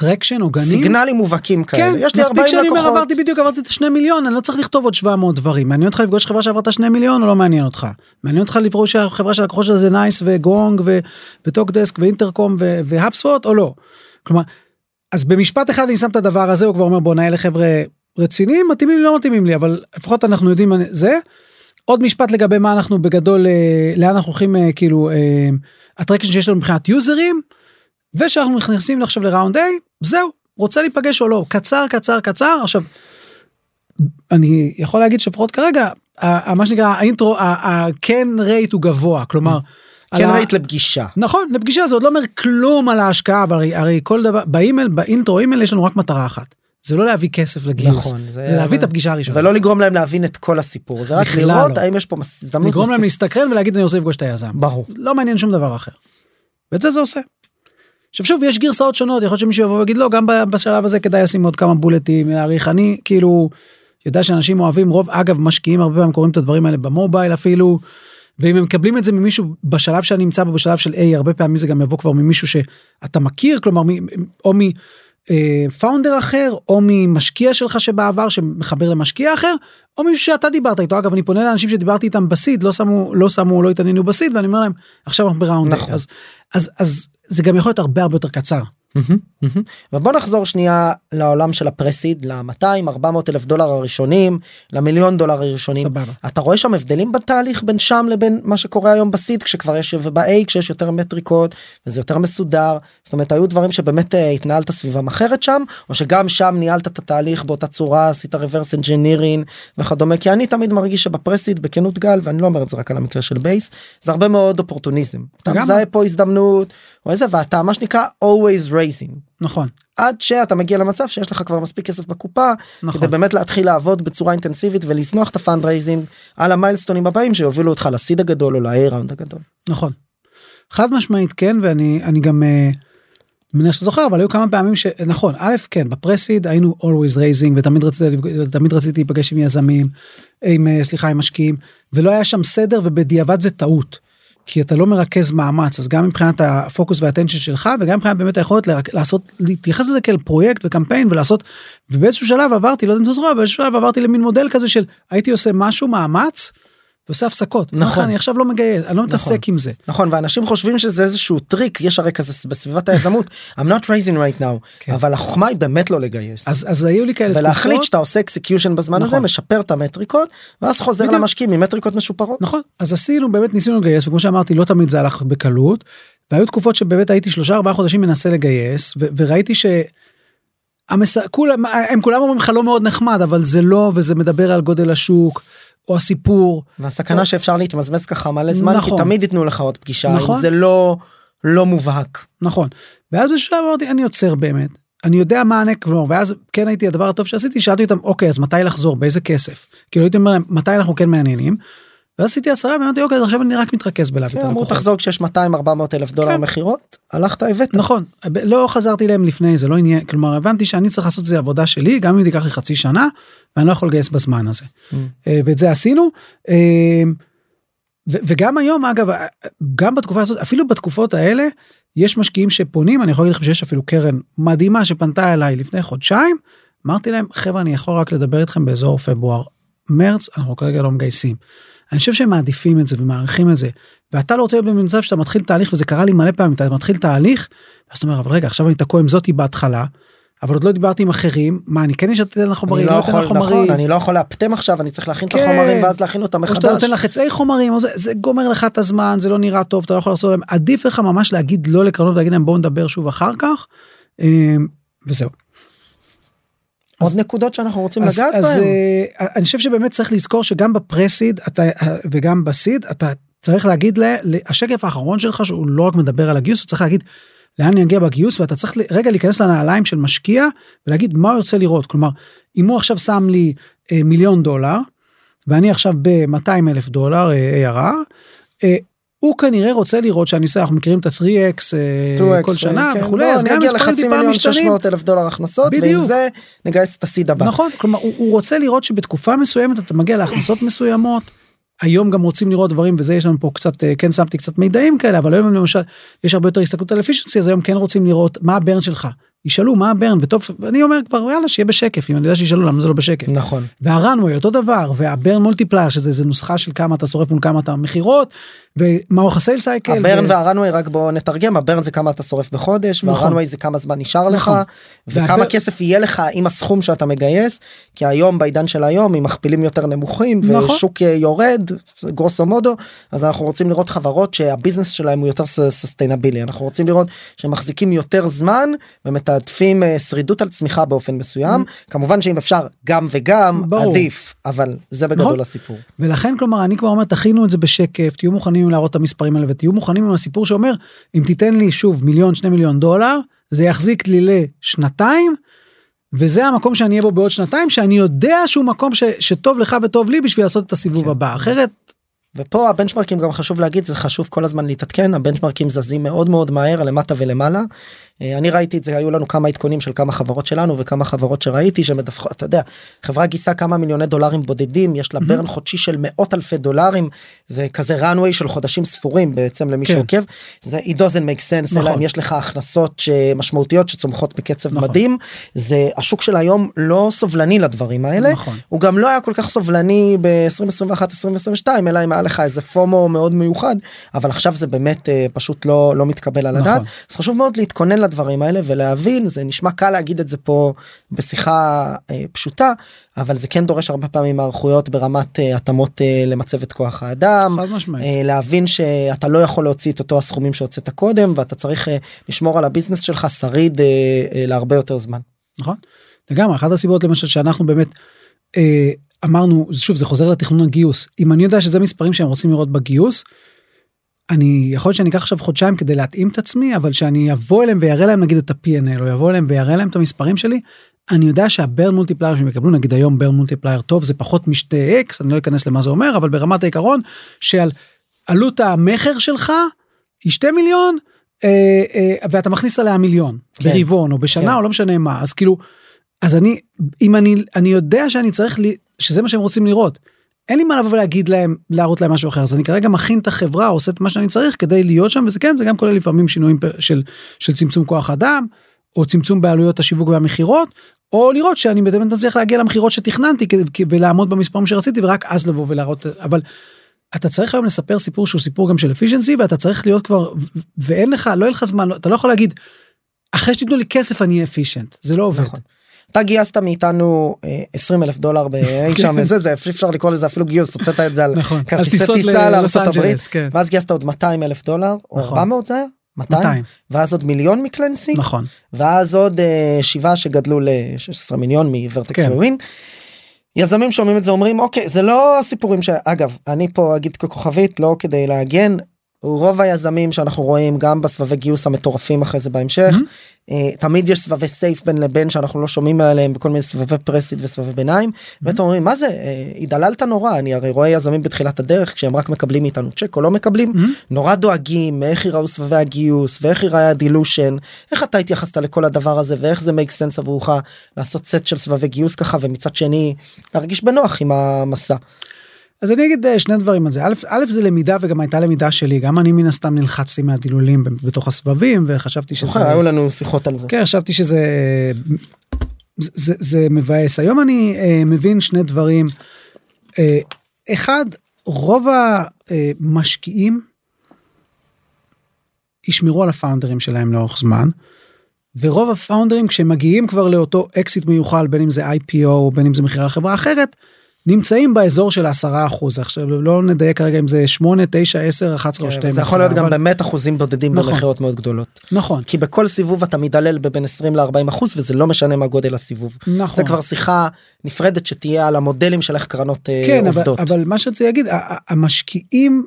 traction עוגנים. סיגנלים מובהקים כאלה כן, יש לי מספיק 40 שאני אומר לקוחות. עברתי בדיוק עברתי את השני מיליון אני לא צריך לכתוב עוד 700 דברים מעניין אותך לפגוש חברה שעברת שני מיליון או לא מעניין אותך מעניין אותך לפגוש שהחברה של הלקוחות שלה זה NICE ו Gong ו Talkdesk ו Intercom ו HubSpot או לא. כלומר אז במשפט אחד אני שם את הדבר הזה הוא כבר אומר בוא נהיה לחבר'ה רציניים מתאימים לי לא מתאימים לי אבל לפחות אנחנו יודעים זה. עוד משפט לגבי מה אנחנו בגדול אה, לאן אנחנו הולכים אה, כאילו אה, ה traction שיש לנו מבחינת יוזרים ושאנחנו נכנסים עכשיו ל round A זהו רוצה להיפגש או לא קצר קצר קצר עכשיו. אני יכול להגיד שלפחות כרגע מה שנקרא ה intro הכן rate הוא גבוה כלומר. כן ה- rate לפגישה. נכון לפגישה זה עוד לא אומר כלום על ההשקעה אבל הרי, הרי כל דבר באימייל ב intro email יש לנו רק מטרה אחת זה לא להביא כסף לגיוס נכון, זה, זה- להביא את הפגישה הראשונה ולא לגרום להם להבין את כל הסיפור זה רק לראות לא. האם יש פה הזדמנות לגרום להם מספיק- להסתקרן ולהגיד אני רוצה לפגוש את היזם ברור. לא מעניין שום דבר אחר. ואת זה זה עושה. עכשיו שוב יש גרסאות שונות יכול להיות שמישהו יבוא ויגיד לא גם בשלב הזה כדאי לשים עוד כמה בולטים להעריך אני כאילו יודע שאנשים אוהבים רוב אגב משקיעים הרבה פעמים קוראים את הדברים האלה במובייל אפילו. ואם הם מקבלים את זה ממישהו בשלב שאני נמצא בו בשלב של A הרבה פעמים זה גם יבוא כבר ממישהו שאתה מכיר כלומר מ- או מפאונדר אחר או ממשקיע שלך שבעבר שמחבר למשקיע אחר או מישהו שאתה דיברת איתו אגב אני פונה לאנשים שדיברתי איתם בסיד לא שמו לא שמו לא התעניינו בסיד ואני אומר להם עכשיו אנחנו בראונד נכון. אז אז אז זה גם יכול להיות הרבה הרבה יותר קצר. ובוא נחזור שנייה לעולם של הפרסיד ל-200 400 אלף דולר הראשונים למיליון דולר הראשונים. סבבה. אתה רואה שם הבדלים בתהליך בין שם לבין מה שקורה היום בסיד כשכבר יש וב-A כשיש יותר מטריקות וזה יותר מסודר. זאת אומרת היו דברים שבאמת אה, התנהלת סביבם אחרת שם או שגם שם ניהלת את התהליך באותה צורה עשית reverse engineering וכדומה. כי אני תמיד מרגיש שב pre-seed בכנות גל ואני לא אומר את זה רק על המקרה של Base זה הרבה מאוד אופורטוניזם. אתה. מזהה פה הזדמנות או איזה ואתה מה שנקרא always raising. נכון עד שאתה מגיע למצב שיש לך כבר מספיק כסף בקופה נכון. כדי באמת להתחיל לעבוד בצורה אינטנסיבית ולזנוח את ה fundraising על המיילסטונים הבאים שיובילו אותך ל seed הגדול או ל-A הגדול. נכון. חד משמעית כן ואני אני גם אה, מניח שאתה זוכר אבל היו כמה פעמים שנכון א' כן ב pre-seed היינו always raising ותמיד רציתי תמיד רציתי להיפגש עם יזמים עם אה, סליחה עם משקיעים ולא היה שם סדר ובדיעבד זה טעות. כי אתה לא מרכז מאמץ אז גם מבחינת הפוקוס וה attention שלך וגם מבחינת באמת היכולת לרק- לעשות להתייחס לזה כאל פרויקט וקמפיין ולעשות ובאיזשהו שלב עברתי לא יודע אם אתה זוכר אבל באיזשהו שלב עברתי למין מודל כזה של הייתי עושה משהו מאמץ. ועושה הפסקות נכון. אני עכשיו לא מגייס אני לא מתעסק נכון. עם זה נכון ואנשים חושבים שזה איזשהו טריק יש הרי כזה בסביבת היזמות I'm not raising right now כן. אבל החוכמה היא באמת לא לגייס. אז אז היו לי כאלה ולהחליט תקופות. שאתה עושה execution בזמן הזה נכון. משפר את המטריקות ואז חוזר. למשקיעים עם מטריקות משופרות. נכון אז עשינו באמת ניסינו לגייס וכמו שאמרתי לא תמיד זה הלך בקלות. והיו תקופות שבאמת הייתי שלושה ארבעה חודשים מנסה לגייס וראיתי ש... המס... כולם הם כולם אומרים לך לא מאוד נחמד אבל זה לא וזה מדבר על גודל השוק או הסיפור והסכנה שאפשר להתמזמז ככה מלא זמן כי נכון. תמיד ייתנו לך עוד פגישה נכון. אם זה לא לא מובהק. נכון ואז בשלב אמרתי אני עוצר באמת אני יודע מה אני כלומר ואז כן הייתי הדבר הטוב שעשיתי שאלתי אותם אוקיי אז מתי לחזור באיזה כסף כאילו הייתי אומר להם מתי אנחנו כן מעניינים. ואז עשיתי הצהרה ואמרתי אוקיי עכשיו אני רק מתרכז בלהביא את כן, אמרו הלקוחות. תחזור כשיש 200 400 אלף דולר כן. מכירות הלכת הבאת. נכון לא חזרתי להם לפני זה לא עניין כלומר הבנתי שאני צריך לעשות את זה עבודה שלי גם אם תיקח לי חצי שנה ואני לא יכול לגייס בזמן הזה Mm. אה, ואת זה עשינו. אה, וגם היום אגב אה, גם בתקופה הזאת אפילו בתקופות האלה יש משקיעים שפונים אני יכול להגיד לכם שיש אפילו קרן מדהימה שפנתה אליי לפני חודשיים אמרתי להם חברה אני יכול רק לדבר איתכם באזור פברואר מרץ אנחנו כרגע לא מגייסים. אני חושב שהם מעדיפים את זה ומעריכים את זה ואתה לא רוצה להיות במצב שאתה מתחיל תהליך וזה קרה לי מלא פעמים אתה מתחיל תהליך ואז אתה אומר אבל רגע עכשיו אני תקוע עם זאתי בהתחלה אבל עוד לא דיברתי עם אחרים מה אני כן יש לתת לך אני חומרים לא לא יכול חומרים נכון אני לא יכול לאפטם עכשיו אני צריך להכין את כן. החומרים ואז להכין אותם או שאתה מחדש. נותן לך חצאי חומרים זה, זה גומר לך את הזמן זה לא נראה טוב אתה לא יכול לעשות להם עדיף לך ממש להגיד לא לקרנות להגיד להם בואו נדבר שוב אחר כך. אה, וזהו. עוד אז- נקודות שאנחנו רוצים אז, לגעת אז בהם. אה, אני חושב שבאמת צריך לזכור שגם בפרסיד אתה אה, וגם בסיד אתה צריך להגיד ל- ל- השקף האחרון שלך שהוא לא רק מדבר על הגיוס הוא צריך להגיד לאן אני אגיע בגיוס ואתה צריך רגע להיכנס לנעליים של משקיע ולהגיד מה הוא רוצה לראות כלומר אם הוא עכשיו שם לי אה, מיליון דולר ואני עכשיו ב-200 אלף דולר אה, ARR. אה, הוא כנראה רוצה לראות שאני עושה אנחנו מכירים את ה-3x אה, 2x, כל שנה כן. וכולי לא, אז גם המספרים לחצי טיפה מיליון משתנים 600 אלף דולר הכנסות ועם בדיוק. זה נגייס את הסיד הבא. נכון כלומר הוא, הוא רוצה לראות שבתקופה מסוימת אתה מגיע להכנסות מסוימות. היום גם רוצים לראות דברים וזה יש לנו פה קצת אה, כן שמתי קצת מידעים כאלה אבל היום למשל יש הרבה יותר הסתכלות על אפישנסי אז היום כן רוצים לראות מה הברן שלך ישאלו מה הברן וטוב אני אומר כבר יאללה שיהיה בשקף אם אני יודע שישאלו למה זה לא בשקף נכון. והרנווי אותו דבר והברן מולטיפלייר שזה איזה נוסחה של כמה אתה שורף מול כמה אתה מכירות ומה אורך ה sales cycle. ה burn ו- וה runway רק בוא נתרגם ה burn זה כמה אתה שורף בחודש נכון. וה runway זה כמה זמן נשאר לך נכון. וכמה והבר- כסף יהיה לך עם הסכום שאתה מגייס כי היום בעידן של היום עם מכפילים יותר נמוכים נכון. ושוק אה, יורד גרוסו מודו אז אנחנו רוצים לראות חברות שה business שלהם הוא יותר sustainable אנחנו רוצים לראות שהם מחזיקים יותר זמן ומתעדפים אה, שרידות על צמיחה באופן מסוים כמובן שאם אפשר גם וגם Mm. ברור. עדיף אבל זה בגדול נכון. הסיפור. ולכן כלומר אני כבר אומר תכינו את זה בשקף תהיו מוכנים להראות את המספרים האלה ותהיו מוכנים עם הסיפור שאומר אם תיתן לי שוב מיליון שני מיליון דולר זה יחזיק לי לשנתיים. וזה המקום שאני אהיה בו בעוד שנתיים שאני יודע שהוא מקום ש, שטוב לך וטוב לי בשביל לעשות את הסיבוב כן. הבא אחרת ופה הבנצ'מרקים גם חשוב להגיד זה חשוב כל הזמן להתעדכן הבנצ'מרקים זזים מאוד מאוד מהר למטה ולמעלה. אה, אני ראיתי את זה היו לנו כמה עדכונים של כמה חברות שלנו וכמה חברות שראיתי שמדווחות אתה יודע חברה גייסה כמה מיליוני דולרים בודדים יש לה Mhm. ברן חודשי של מאות אלפי דולרים זה כזה runway של חודשים ספורים בעצם למי כן. שעוקב זה it doesn't make sense אלא נכון. אם יש לך הכנסות משמעותיות שצומחות בקצב נכון. מדהים זה השוק של היום לא סובלני לדברים האלה נכון הוא גם לא היה כל כך סובלני ב-2021 2022 אלא אם היה לך איזה פומו מאוד מיוחד אבל עכשיו זה באמת אה, פשוט לא לא מתקבל על הדעת נכון. אז חשוב מאוד להתכונן הדברים האלה ולהבין זה נשמע קל להגיד את זה פה בשיחה אה, פשוטה אבל זה כן דורש הרבה פעמים מערכויות ברמת אה, התאמות אה, למצבת כוח האדם. אה, להבין שאתה לא יכול להוציא את אותו הסכומים שהוצאת קודם ואתה צריך אה, לשמור על הביזנס שלך שריד אה, אה, להרבה יותר זמן. נכון? לגמרי אחת הסיבות למשל שאנחנו באמת אה, אמרנו שוב זה חוזר לתכנון הגיוס אם אני יודע שזה מספרים שהם רוצים לראות בגיוס. אני יכול להיות שאני אקח עכשיו חודשיים כדי להתאים את עצמי אבל שאני אבוא אליהם ויראה להם נגיד את ה-P&L או יבוא אליהם ויראה להם את המספרים שלי. אני יודע שה burn multiplier שהם יקבלו נגיד היום burn multiplier טוב זה פחות משתי X אני לא אכנס למה זה אומר אבל ברמת העיקרון שעל עלות המכר שלך היא 2 מיליון אה, אה, ואתה מכניס עליה מיליון כן. ברבעון או בשנה כן. או לא משנה מה אז כאילו אז אני אם אני אני יודע שאני צריך לי שזה מה שהם רוצים לראות. אין לי מה לבוא ולהגיד להם להראות להם משהו אחר אז אני כרגע מכין את החברה עושה את מה שאני צריך כדי להיות שם וזה כן זה גם כולל לפעמים שינויים של של צמצום כוח אדם או צמצום בעלויות השיווק והמכירות או לראות שאני באמת מצליח להגיע למכירות שתכננתי ולעמוד במספרים שרציתי ורק אז לבוא ולהראות אבל. אתה צריך היום לספר סיפור שהוא סיפור גם של אפישנסי ואתה צריך להיות כבר ואין לך לא יהיה לך זמן לא- אתה לא יכול להגיד. אחרי שתיתנו לי כסף אני אהיה אפישנט זה לא עובד. נכון. אתה גייסת מאיתנו אה, 20 אלף דולר באי שם וזה זה אפשר לקרוא לזה אפילו גיוס הוצאת את זה על נכון. כרטיסי טיסה לארצות הברית כן. ואז גייסת עוד 200 אלף דולר או נכון. 400 זה היה? 200? 200. ואז עוד מיליון מקלנסי נכון. ואז עוד אה, שבעה שגדלו ל-16 מיליון מוורטקס כן. ווין. יזמים שומעים את זה אומרים אוקיי זה לא הסיפורים שאגב אני פה אגיד ככוכבית לא כדי להגן. רוב היזמים שאנחנו רואים גם בסבבי גיוס המטורפים אחרי זה בהמשך אה, תמיד יש סבבי סייף בין לבין שאנחנו לא שומעים עליהם בכל מיני סבבי פרסיד וסבבי ביניים. ואתם אומרים מה זה? אה, התדללת נורא. אני הרי רואה יזמים בתחילת הדרך כשהם רק מקבלים מאיתנו צ'ק או לא מקבלים נורא דואגים מאיך ייראו סבבי הגיוס ואיך ייראה ה dilution איך אתה התייחסת לכל הדבר הזה ואיך זה make sense עבורך לעשות סט של סבבי גיוס ככה ומצד שני להרגיש בנוח עם המסע. אז אני אגיד אה, שני דברים על זה א', א' זה למידה וגם הייתה למידה שלי גם אני מן הסתם נלחצתי מהדילולים בתוך הסבבים וחשבתי שזה זוכר היו לנו שיחות על זה. כן חשבתי שזה זה, זה, זה מבאס היום אני אה, מבין שני דברים אה, אחד רוב המשקיעים ישמרו על הפאונדרים שלהם לאורך זמן. ורוב הפאונדרים כשהם מגיעים כבר לאותו אקזיט מיוחל בין אם זה IPO בין אם זה מכירה לחברה אחרת נמצאים באזור של 10 אחוז עכשיו לא נדייק כרגע אם זה 8 9 10 11 או 12 כן, זה יכול להיות גם אבל- באמת אחוזים בודדים נכון. במכירות מאוד גדולות. נכון כי בכל סיבוב אתה מדלל בבין 20 ל-40 אחוז וזה לא משנה מה גודל הסיבוב. נכון זה כבר שיחה נפרדת שתהיה על המודלים של איך קרנות אה, כן אבל, עובדות. אבל מה שרציתי להגיד המשקיעים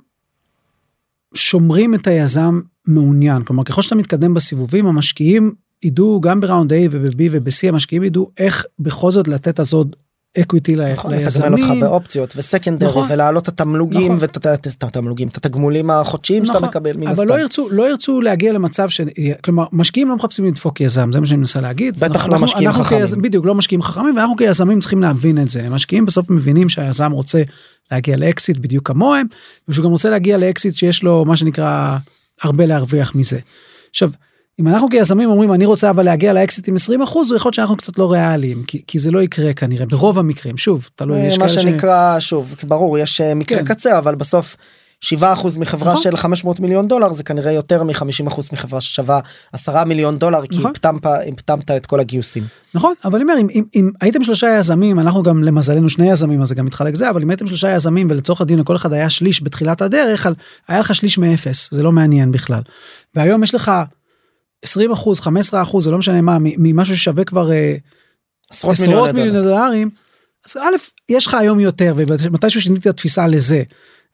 שומרים את היזם מעוניין כלומר ככל שאתה מתקדם בסיבובים המשקיעים ידעו גם ב round A וב-B וב-C המשקיעים ידעו איך בכל זאת לתת אז עוד equity נכון, לתגמל אותך ליזמים. באופציות ו secondary נכון. ולהעלות את התמלוגים נכון. ואת את- את התמלוגים את התגמולים החודשיים שאתה נכון, מקבל מן אבל לא הסתם. ירצו לא ירצו להגיע למצב ש... כלומר משקיעים לא מחפשים לדפוק יזם זה מה שאני מנסה להגיד. בטח אנחנו- לא אנחנו- משקיעים אנחנו חכמים. כיז- בדיוק לא משקיעים חכמים ואנחנו כיזמים צריכים להבין את זה משקיעים בסוף מבינים שהיזם רוצה להגיע לאקסיט בדיוק כמוהם ושהוא גם רוצה להגיע לאקסיט שיש לו מה שנקרא הרבה להרוויח מזה. עכשיו אם אנחנו כיזמים אומרים אני רוצה אבל להגיע לאקסיט עם 20 אחוז יכול להיות שאנחנו קצת לא ריאליים כי, כי זה לא יקרה כנראה ברוב המקרים שוב תלוי יש אה, מה כאלה ש... שנקרא שוב ברור יש אה, מקרה כן. קצה אבל בסוף 7% מחברה נכון. של 500 מיליון דולר זה כנראה יותר מ-50% מחברה ששווה 10 מיליון דולר כי נכון. הקטמת הקטמת את כל הגיוסים. נכון אבל אומר אם, אם, אם הייתם שלושה יזמים אנחנו גם למזלנו שני יזמים אז זה גם מתחלק זה אבל אם הייתם שלושה יזמים ולצורך הדיון לכל אחד היה שליש בתחילת הדרך על היה לך שליש מאפס זה לא מעניין בכלל. והיום יש לך 20 אחוז 15 אחוז זה לא משנה מה ממשהו ששווה כבר אה, עשרות עשרות מיליוני מיליוני דולר. דולרים. אז א' יש לך היום יותר ומתישהו שיניתי את התפיסה לזה.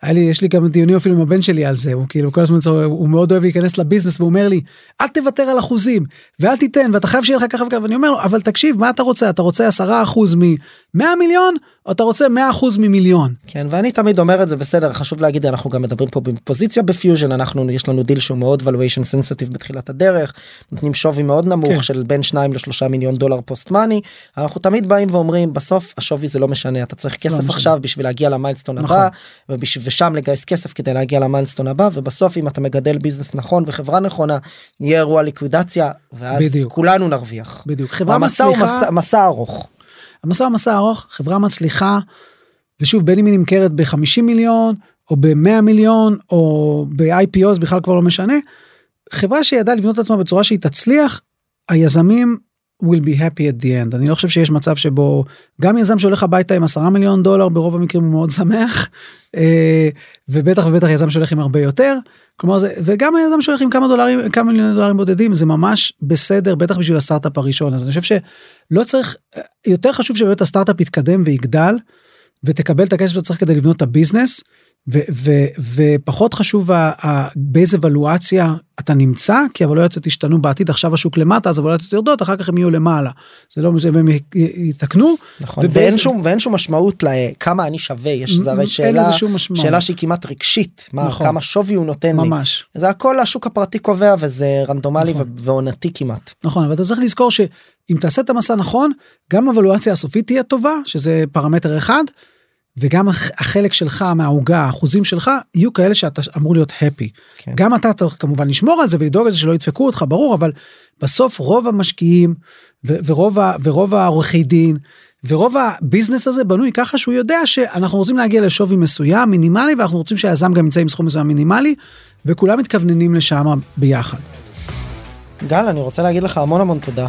היה לי יש לי גם דיונים אפילו עם הבן שלי על זה הוא כאילו כל הזמן הוא מאוד אוהב להיכנס לביזנס והוא אומר לי אל תוותר על אחוזים ואל תיתן ואתה חייב שיהיה לך ככה וככה ואני אומר לו אבל תקשיב מה אתה רוצה אתה רוצה 10 אחוז מ-100 מיליון או אתה רוצה 100 אחוז ממיליון. כן ואני תמיד אומר את זה בסדר חשוב להגיד אנחנו גם מדברים פה בפוזיציה בפיוז'ן אנחנו יש לנו דיל שהוא מאוד valuation sensitive בתחילת הדרך נותנים שווי מאוד נמוך כן. של בין 2 ל-3 מיליון דולר post money אנחנו תמיד באים ואומרים בסוף השווי זה לא משנה אתה צריך כסף משנה. עכשיו בשביל להגיע ל milestone נכון. הבא ובש- ושם לגייס כסף כדי להגיע ל milestone הבא ובסוף אם אתה מגדל business נכון וחברה נכונה יהיה אירוע ליקווידציה ואז בדיוק. כולנו נרוויח. בדיוק חברה המסע הוא מצליחה מסע- מסע ארוך. המסע הוא מסע ארוך חברה מצליחה ושוב בין אם היא נמכרת ב-50 מיליון או ב-100 מיליון או ב-IPO זה בכלל כבר לא משנה. חברה שידעה לבנות את עצמה בצורה שהיא תצליח, היזמים will be happy at the end. אני לא חושב שיש מצב שבו גם יזם שהולך הביתה עם 10 מיליון דולר ברוב המקרים הוא מאוד שמח, אה, ובטח ובטח יזם שהולך עם הרבה יותר. כלומר זה, וגם היזם שהולך עם כמה דולרים, כמה מיליון דולרים בודדים, זה ממש בסדר, בטח בשביל הסטארט-אפ הראשון. אז אני חושב שלא צריך, יותר חשוב שבאמת הסטארט-אפ יתקדם ויגדל, ותקבל את הכסף שצריך כדי לבנות את הביזנס. ופחות חשוב באיזה ולואציה אתה נמצא כי הוולואציות ישתנו בעתיד עכשיו השוק למטה אז הוולואציות יורדות אחר כך הם יהיו למעלה זה לא זה הם יתקנו נכון ובאיזה... ואין שום ואין שום משמעות לכמה אני שווה יש זה הרי שאלה שאלה שהיא כמעט רגשית מה נכון. כמה שווי הוא נותן ממש לי זה הכל השוק הפרטי קובע וזה רנדומלי נכון. ועונתי כמעט נכון אבל אתה צריך לזכור שאם תעשה את המסע נכון גם הוולואציה הסופית תהיה טובה שזה פרמטר אחד. וגם החלק שלך מהעוגה האחוזים שלך יהיו כאלה שאתה אמור להיות הפי. כן. גם אתה צריך כמובן לשמור על זה ולדאוג לזה שלא ידפקו אותך ברור אבל בסוף רוב המשקיעים ו- ורוב, ה- ורוב העורכי דין ורוב הביזנס הזה בנוי ככה שהוא יודע שאנחנו רוצים להגיע לשווי מסוים מינימלי ואנחנו רוצים שהיזם גם ימצא עם סכום מסוים מינימלי וכולם מתכווננים לשם ביחד. גל אני רוצה להגיד לך המון המון תודה.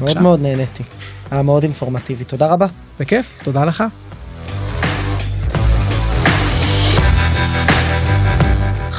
מאוד מאוד נהניתי. היה מאוד אינפורמטיבי תודה רבה. בכיף תודה לך.